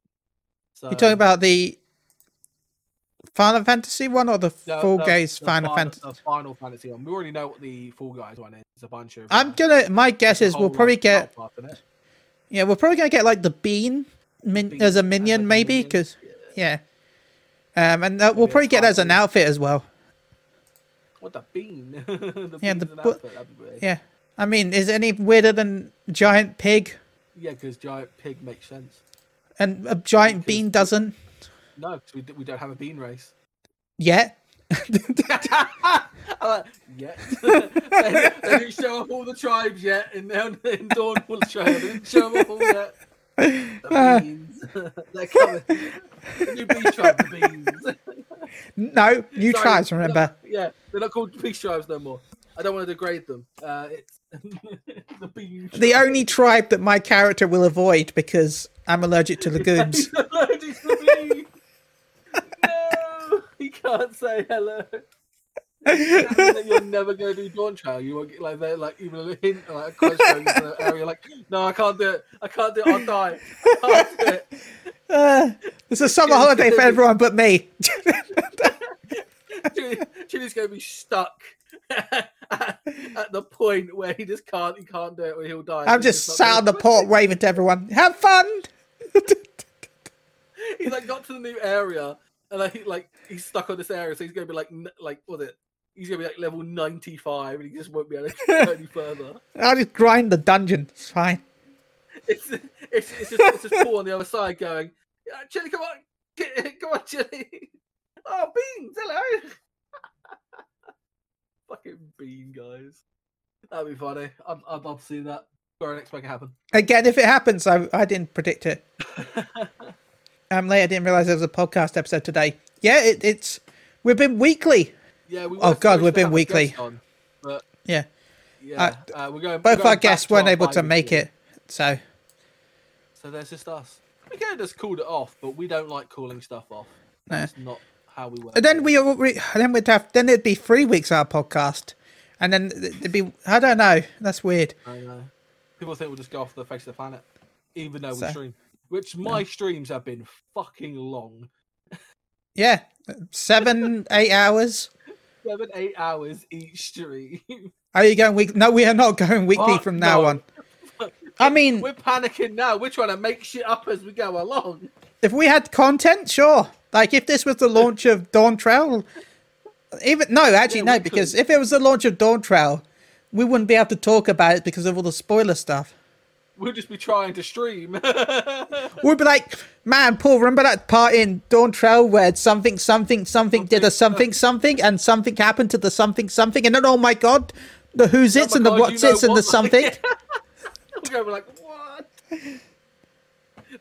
So You're talking about the Final Fantasy one or the the- Full the- Gaze the Final Fantasy? the Final Fantasy one. We already know what the Fall Guys one is. It's a bunch of. I'm uh, gonna. My guess is we'll probably get. Yeah, we're probably gonna get like the bean, min, Bean as a as minion, like a maybe. Because Yeah. yeah, um, and uh, we'll probably get that as an outfit as well. What the bean? [LAUGHS] the Yeah, the an bu- outfit, that'd be weird. Yeah, I mean, is it any weirder than giant pig Yeah, because giant pig makes sense. and a giant bean doesn't No, because we, d- we don't have a bean race. yet? Like, [LAUGHS] uh, yet. [LAUGHS] they, they didn't show up all the tribes yet in, in Dawnfall show. They didn't show them up all yet. The ah. beans. They're coming. The new bee tribe, the beans. [LAUGHS] No, new Sorry, tribes. they're Remember, not- [LAUGHS] yeah, they're not called beast tribes no more. I don't want to degrade them. Uh, it's [LAUGHS] the the only tribe that my character will avoid because I'm allergic to lagoons. He's allergic to bees. no, he can't say hello. Does that mean that you're [LAUGHS] never going to do Dawn Trail. You won't get like they're like even a hint, like a question to the area. Like, no, I can't do it. I can't do it. I'll die. I can't do it. Uh, it's a summer holiday for everyone but me. Chili's going to be stuck [LAUGHS] at the point where he just can't. He can't do it, or he'll die. I'm just sat gonna on the port waving to everyone. Have fun. [LAUGHS] He's like got to the new area, and like like he's stuck on this area, so he's going to be like like what's it? He's to be like level 95, and he just won't be able to [LAUGHS] go any further. I'll just grind the dungeon. It's fine. It's it's it's just it's just Paul on the other side going, "Yeah, Chili, come on, Get- [LAUGHS] come on, Chili. Oh, beans, hello. [LAUGHS] Fucking bean guys. That'd be funny. I'd, I'd love to see that. Sorry, next make it happen. Again, if it happens, I, I didn't predict it. Um, late, I didn't realize there was a podcast episode today. Yeah, it, it's we've been weekly. Yeah, we Oh, God, we've been weekly. On, but Yeah, yeah, uh, we're going. both we're our guests weren't able to make it, so So there's just us. We kind of just called it off, but we don't like calling stuff off. No. That's not how we work. and then we re- then we'd have then it'd be three weeks our podcast, and then it'd be I don't know. That's weird. I know. People think we'll just go off the face of the planet, even though So- we stream. Which my streams have been fucking long. [LAUGHS] Yeah, seven eight hours. Seven, eight hours each stream. [LAUGHS] Are you going week? No, we are not going weekly Fuck from now no. on. [LAUGHS] I mean, We're panicking now. We're trying to make shit up as we go along. if we had content, sure. Like if this was the launch of Dawn Trail, even no, actually Yeah, no, because could. if it was the launch of Dawn Trail, we wouldn't be able to talk about it because of all the spoiler stuff. We'll just be trying to stream. [LAUGHS] we'll be like, man, Paul, remember that part in Dawn Trail where something, something, something did a something, something, and something happened to the something, something, and then oh my god, the who's oh it's Oh and my the God, what's you know it's and the what? [LAUGHS] something. we're going like, what?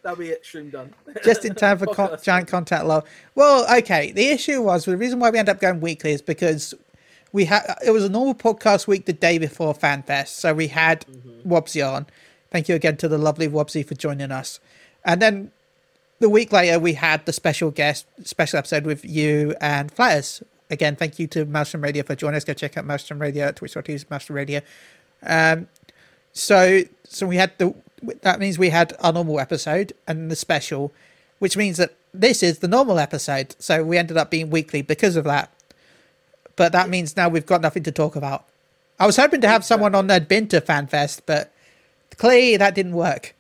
That'll be it. Stream done. [LAUGHS] just in time for con- giant contact low. Well, okay. The issue was the reason why we end up going weekly is because we had it was a normal podcast week the day before FanFest, so we had mm-hmm. Wobsy on. Thank you again to the lovely Wobsy for joining us, and then the week later we had the special guest special episode with you and Flatters. Again, thank you to Maelstrom Radio for joining us. Go check out Maelstrom Radio at twitch.tv Maelstrom Radio. Um, so so we had the that means we had our normal episode and the special, which means that this is the normal episode. So we ended up being weekly because of that. But that means now we've got nothing to talk about. I was hoping to have someone on that'd been to FanFest, but clearly that didn't work.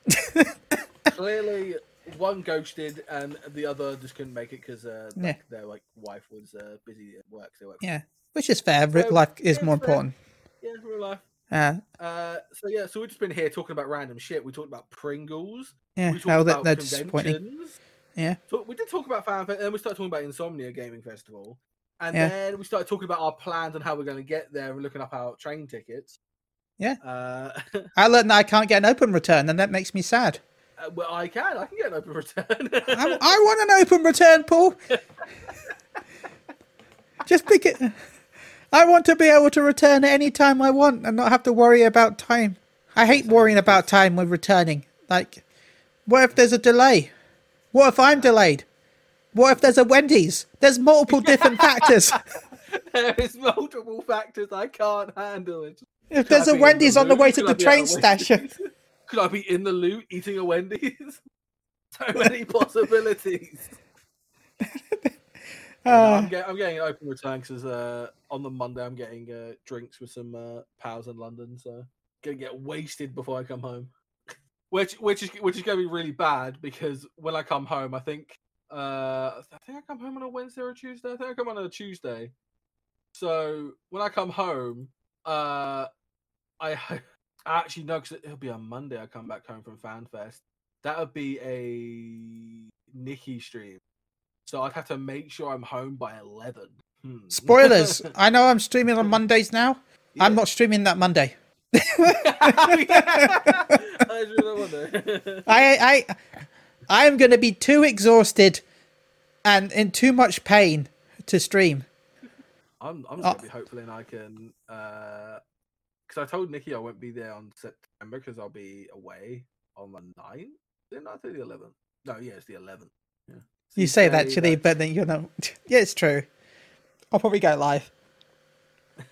Clearly, one ghosted and the other just couldn't make it because uh, Yeah. their like wife was uh, busy at work. So, yeah, which is fair. Real So, life is yeah, more fair. important. yeah, real life. Uh, Uh, so yeah, so we've just been here talking about random shit. We talked about Pringles. yeah, we talked that, about conventions. Yeah, So we did talk about FanFest, and then we started talking about Insomnia Gaming Festival, and Yeah. then we started talking about our plans and how we're going to get there, and looking up our train tickets. Yeah. Uh, [LAUGHS] I learned that I can't get an open return, and that makes me sad. uh, well, I can. I can get an open [LAUGHS] return. I, I want an open return, Paul. [LAUGHS] Just pick it. I want to be able to return at any time I want and not have to worry about time. I hate worrying about time when returning. Like, what if there's a delay? What if I'm delayed? What if there's a Wendy's? There's multiple different factors. there is multiple factors I can't handle. It. If Could there's I a Wendy's the on the way to Could the be at a train station, [LAUGHS] Could I be in the loot eating a Wendy's? [LAUGHS] so many possibilities. [LAUGHS] No, Uh, I'm, get, I'm getting an open return because uh, on the Monday I'm getting uh, drinks with some uh, pals in London, so gonna get wasted before I come home. which which is which is gonna be really bad because when I come home, I think uh, I think I come home on a Wednesday or a Tuesday. I think I come on a Tuesday. So when I come home, uh, I [LAUGHS] actually no, because it'll be on Monday. I come back home from FanFest. That would be a Nikki stream. So I'd have to make sure I'm home by eleven. Hmm. spoilers. [LAUGHS] I know I'm streaming on Mondays now. I'm not streaming that Monday. [LAUGHS] I really wonder. I I I am going to be too exhausted and in too much pain to stream. I'm I'm Oh. just gonna be hopeful and I can uh because I told Nikki I won't be there on September because I'll be away on the 9th. Didn't I say the eleventh? No, yeah, it's the eleventh. Yeah. So You say that, Chili, that's- but then you're not. [LAUGHS] Yeah, it's true. I'll probably go live. [LAUGHS]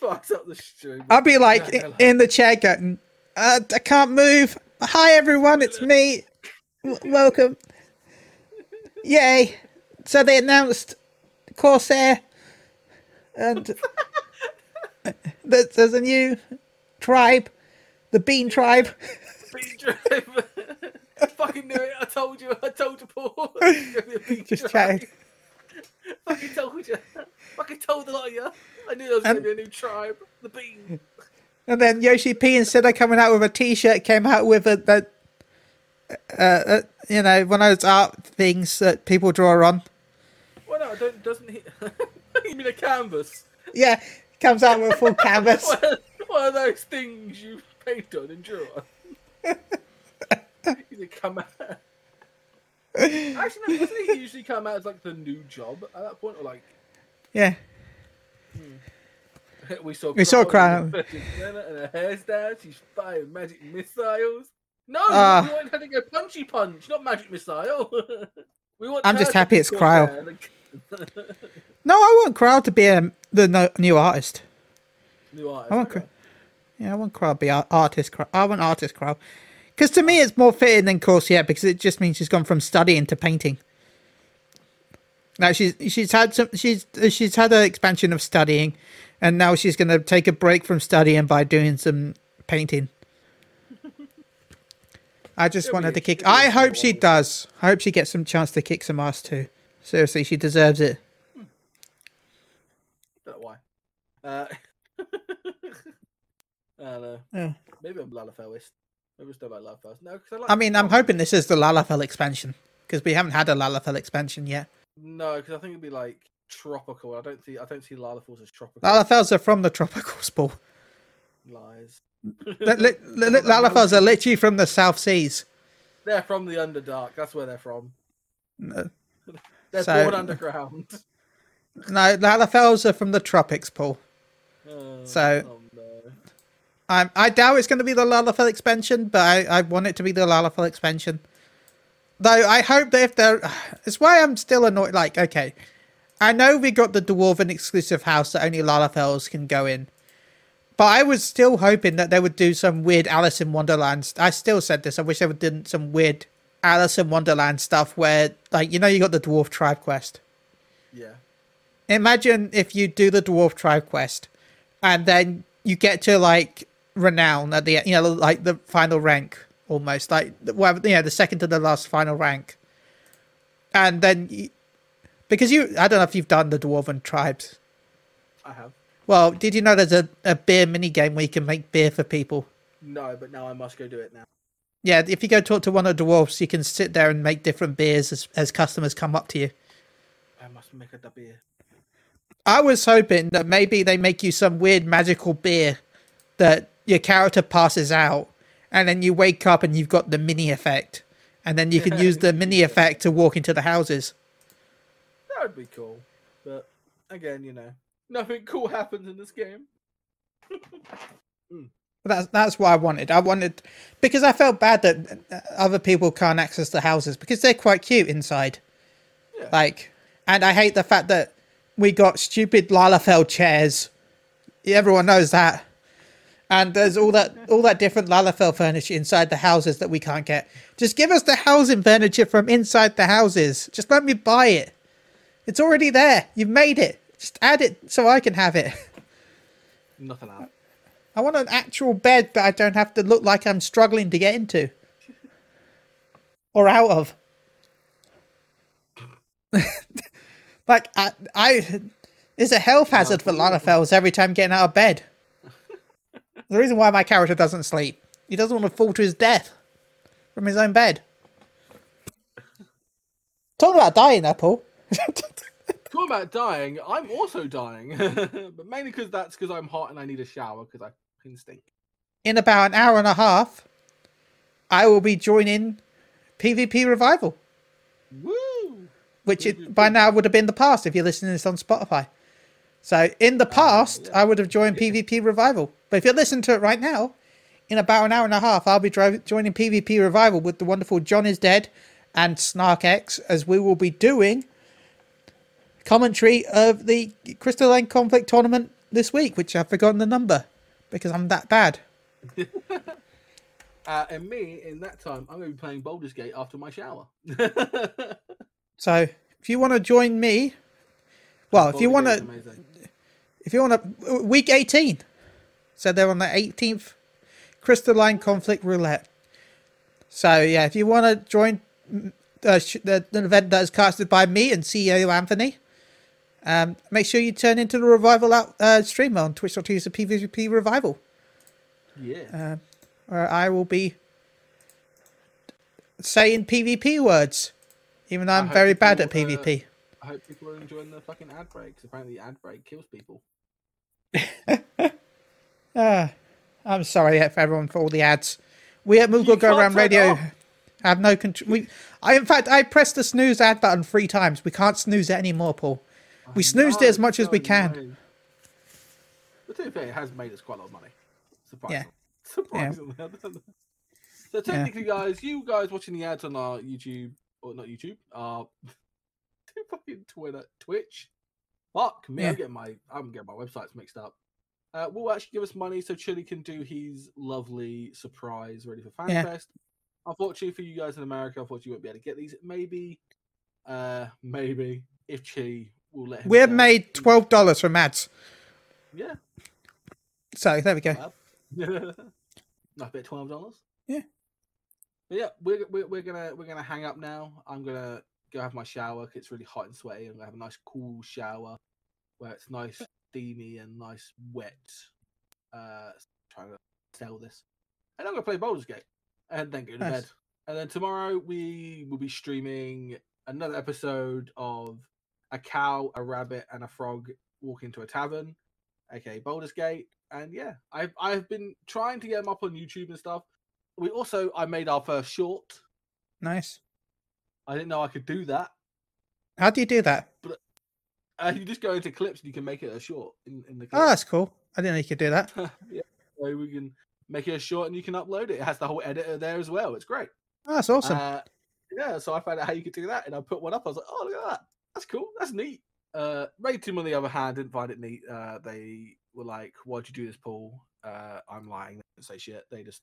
fucks up the stream. I'll be like Yeah, go in the chair going, uh, I can't move. Hi, everyone, it's me. W- welcome. [LAUGHS] Yay. So they announced Corsair and [LAUGHS] that there's a new tribe, the Bean Tribe. [LAUGHS] Bean Tribe. [LAUGHS] I fucking knew it. I told you. I told you, Paul. It's gonna be a beat Just drive. chatting. Fucking told you. Fucking told the lot of you. I knew there was gonna be a new tribe. The bean. And then Yoshi P instead of coming out with a T-shirt, came out with a that, uh, uh, you know, one of those art things that people draw on. Don't, doesn't he? [LAUGHS] you mean a canvas? Yeah, comes out with a full [LAUGHS] canvas. One one of those things you paint on and draw on. He come out. Actually, no, doesn't he usually come out as like the new job at that point, or like Yeah, [LAUGHS] we saw We saw Crown a and her hair's down. She's firing magic missiles. No, Ah. we want her to go punchy punch, not magic missile. we want. I'm just happy it's Cryo. No, I want Crowd to be um, the no, new artist. New eyes. I want, Cro- yeah, I want Crowd to be ar- artist. Crowd. I want artist Crowd because to me it's more fitting than Corsair because it just means she's gone from studying to painting. Now she's she's had some she's she's had an expansion of studying, and now she's going to take a break from studying by doing some painting. I just It'll want her to kick. it'll be a I hope she does. I hope she gets some chance to kick some ass too. Seriously, she deserves it. Don't know why. Uh, [LAUGHS] I don't know. Yeah. Maybe I'm Lalafelist. Maybe I still like Lalafells. No, because I like. I mean, I'm hoping this is the Lalafell expansion because we haven't had a Lalafell expansion yet. No, because I think it'd be like tropical. I don't see. I don't see Lalafells as tropical. Lalafells are from the tropical spool. Lies. Li- li- [LAUGHS] li- li- Lalafells are literally from the South Seas. They're from the Underdark. That's where they're from. No, [LAUGHS] They're So- born underground. [LAUGHS] no, Lalafells are from the tropics, Paul. Uh, So- oh no. I I doubt it's going to be the Lalafell expansion, but I, I want it to be the Lalafell expansion. Though I hope that if they're, [SIGHS] it's why I'm still annoyed. Like, okay, I know we got the Dwarven exclusive house that only Lalafells can go in, but I was still hoping that they would do some weird Alice in Wonderland. I still said this. I wish they would do some weird Alice in Wonderland stuff where, like, you know, you got the Dwarf Tribe quest. Yeah. Imagine if you do the dwarf tribe quest, and then you get to like renown at the you know like the final rank almost like the- well you know the second to the last final rank, and then you, because you I don't know if you've done the dwarven tribes. I have. Well, did you know there's a, a beer mini game where you can make beer for people? No, but now I must go do it now. Yeah, if you go talk to one of the dwarfs, you can sit there and make different beers as, as customers come up to you. I must make a beer. I was hoping that maybe they make you some weird magical beer that your character passes out, and then you wake up and you've got the mini effect, and then you can use the [LAUGHS] mini effect to walk into the houses. That would be cool. But again, you know, nothing cool happens in this game. But [LAUGHS] hmm. That's that's what I wanted. I wanted because I felt bad that uh, other people can't access the houses because they're quite cute inside. Yeah. Like, and I hate the fact that we got stupid Lalafell chairs. Everyone knows that. And there's all that all that different Lalafell furniture inside the houses that we can't get. Just give us the housing furniture from inside the houses. Just let me buy it. It's already there. You've made it. Just add it so I can have it. [LAUGHS] Nothing out. I want an actual bed that I don't have to look like I'm struggling to get into or out of. [LAUGHS] like I, I, it's a health hazard for Lalafells every time getting out of bed. the reason why my character doesn't sleep, he doesn't want to fall to his death from his own bed. Talking about dying, Apple. [LAUGHS] Talking about dying, I'm also dying, [LAUGHS] but mainly because that's because I'm hot and I need a shower because I stink. In about an hour and a half, I will be joining PvP Revival. Woo! which it, by now would have been the past if you're listening to this on Spotify. So in the past, I would have joined PvP Revival. But if you're listening to it right now, in about an hour and a half, I'll be joining PvP Revival with the wonderful John is Dead and SnarkX, as we will be doing commentary of the Crystalline Conflict tournament this week, which I've forgotten the number because I'm that bad. [LAUGHS] Uh, and me, in that time, I'm going to be playing Baldur's Gate after my shower. [LAUGHS] So if you want to join me, well, if you want to Gate is amazing. if you want to week 18 so they're on the 18th crystalline conflict roulette so yeah if you want to join uh, the, the event that is casted by me and ceo anthony um, make sure you turn into the revival out uh, stream on twitch.tv to pvp revival Yeah. where i will be saying pvp words even though i'm very bad at uh, pvp I hope people are enjoying the fucking ad breaks. Apparently, the ad break kills people. [LAUGHS] Ah, I'm sorry for everyone for all the ads. We at Moogle Go Around Radio have no control. We, I in fact, I pressed the snooze ad button three times. We can't snooze it anymore, Paul. We snoozed it as much as we can. But to be fair, it has made us quite a lot of money. Surprisingly. Yeah. Surprisingly. [LAUGHS] so technically, guys, you guys watching the ads on our YouTube or not YouTube, uh, [LAUGHS] fucking Twitter, Twitch. Fuck me, Yeah. I'm getting my I'm getting my websites mixed up. Uh, will actually give us money so Chili can do his lovely surprise ready for Yeah. FanFest. Unfortunately for you guys in America, unfortunately you won't be able to get these. Maybe, uh, maybe if Chili will let him. We have sell- made twelve dollars from ads. Yeah. So there we go. Well, [LAUGHS] I bet twelve dollars. Yeah. But yeah, we're, we're we're gonna we're gonna hang up now. I'm gonna go have my shower. 'cause It's really hot and sweaty. I'm gonna have a nice cool shower where it's nice steamy and nice wet. Uh, trying to sell this, and I'm gonna play Baldur's Gate, and then go to Nice. bed. And then tomorrow we will be streaming another episode of a cow, a rabbit, and a frog walk into a tavern, aka Baldur's Gate. And yeah, I've I've been trying to get them up on YouTube and stuff. We also I made our first short. Nice. I didn't know I could do that. How do you do that? Uh, you just go into clips and you can make it a short in, in the Oh, that's cool. I didn't know you could do that. [LAUGHS] yeah, so we can make it a short and you can upload it. It has the whole editor there as well. It's great. Oh, that's awesome. Uh, yeah, so I found out how you could do that, and I put one up. I was like, "Oh, look at that! That's cool. That's neat." Uh, Raid Team, on the other hand, didn't find it neat. Uh, they were like, "Why'd you do this, Paul?" Uh, I'm lying. They didn't say shit. They just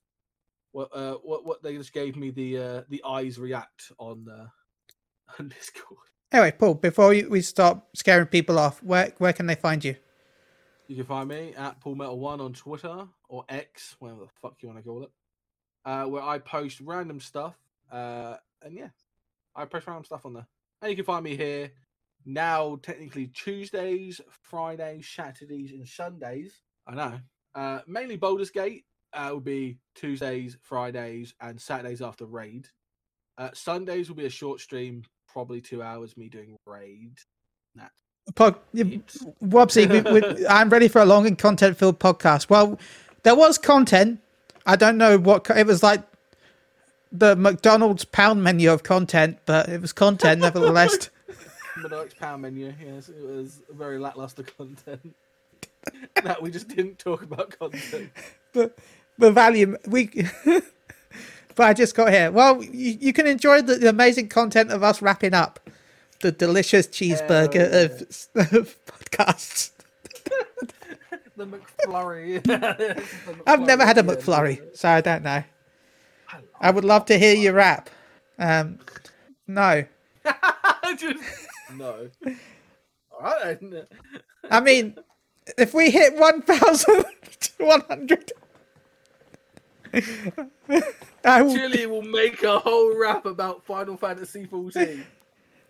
what uh, what what they just gave me the uh, the eyes react on uh, [LAUGHS] on Discord. anyway, Paul, before we start scaring people off, where where can they find you? You can find me at Paul Metal One on Twitter or X, whatever the fuck you want to call it, uh, where I post random stuff. Uh, and yeah, I post random stuff on there. And you can find me here now, technically Tuesdays, Fridays, Saturdays, and Sundays. I know. Uh, mainly Baldur's Gate uh, will be Tuesdays, Fridays, and Saturdays after raid. Uh, Sundays will be a short stream, probably two hours. Me doing raid. Nah. Pod, Wobsy, we, we, [LAUGHS] I'm ready for a long and content-filled podcast. Well, there was content. I don't know what it was like. The McDonald's pound menu of content, but it was content [LAUGHS] nevertheless. Murdoch's power menu. Yes, it was very lackluster content. [LAUGHS] that we just didn't talk about content. but the value we. [LAUGHS] but I just got here. Well, you, you can enjoy the, the amazing content of us wrapping up the delicious cheeseburger Hell of, [LAUGHS] of podcasts. The McFlurry. The I've never had a yeah. McFlurry, so I don't know. I I would love to hear you rap. Um, no, Just- no. Right. then. I mean, if we hit one thousand one hundred, [LAUGHS] I will. Chili will make a whole rap about Final Fantasy 14.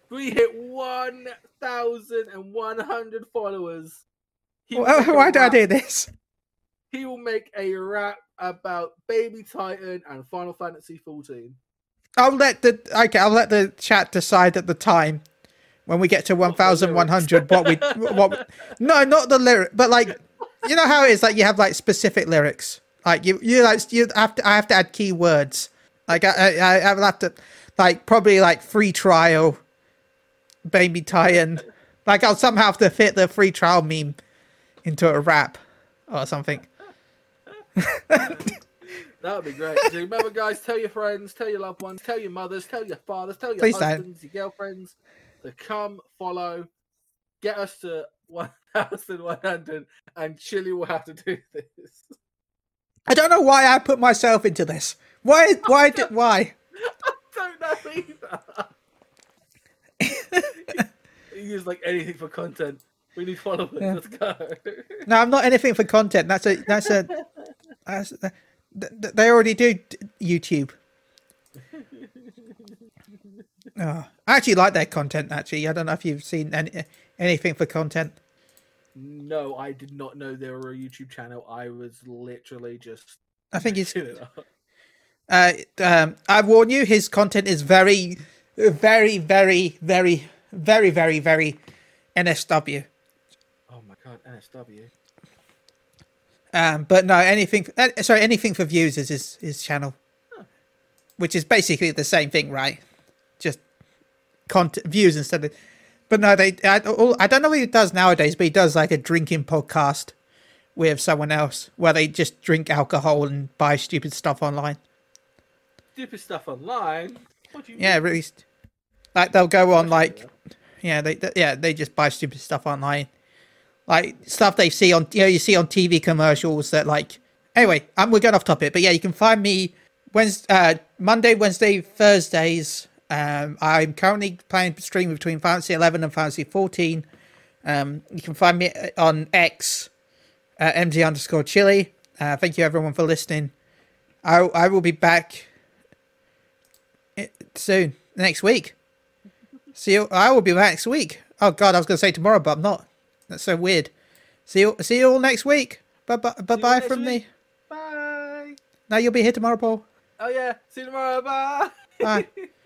We hit 1,100 followers. He will Why, why do I do this? He will make a rap about Baby Titan and Final Fantasy 14. I'll let the okay. I'll let the chat decide at the time when we get to one thousand one hundred. What we what? [LAUGHS] No, not the lyric, but like you know how it is. Like you have like specific lyrics. Like you you like you have to. I have to add keywords. Like I I, I will have to like probably like free trial, baby tie-in. Like I'll somehow have to fit the free trial meme into a rap or something. [LAUGHS] That would be great. So remember, guys, tell your friends, tell your loved ones, tell your mothers, tell your fathers, tell your Please don't. husbands, your girlfriends to come follow, get us to 1,100, and Chili will have to do this. I don't know why I put myself into this. Why? Why? Did, why? [LAUGHS] I don't know either. [LAUGHS] he used like anything for content. We need followers. Yeah. Let's go. No, I'm not anything for content. That's a that's a [LAUGHS] that's, th- th- they already do d- YouTube. Oh, I actually like their content. Actually, I don't know if you've seen any anything for content. no, I did not know they were a YouTube channel. I was literally just. I think it's. out. Uh, um, I warn you, his content is very, very, very, very, very, very, very NSW. Oh my god, NSW. Um, but no, anything. Uh, sorry, anything for views is his his channel, which is basically the same thing, right? Content views instead of. But no, they. I, I don't know what he does nowadays, but he does like a drinking podcast with someone else where they just drink alcohol and buy stupid stuff online. Stupid stuff online. What do you Yeah, mean? really. Like they'll go on like Yeah. yeah, they, they yeah they just buy stupid stuff online, like stuff they see on you know you see on TV commercials that like. Anyway, um, we're going off topic, but yeah, you can find me Wednesday, uh, Monday, Wednesday, Thursdays. Um, I'm currently playing stream between Fantasy 11 and Fantasy 14. Um, you can find me on X, uh, MG underscore Chili. Uh, thank you everyone for listening. I I will be back soon next week. See you. I will be back next week. Oh God, I was going to say tomorrow, but I'm not. That's so weird. See you. See you all next week. Bye bye. Bye bye from me. week. Bye. Now you'll be here tomorrow, Paul. Oh yeah. See you tomorrow. Bye. Bye. [LAUGHS]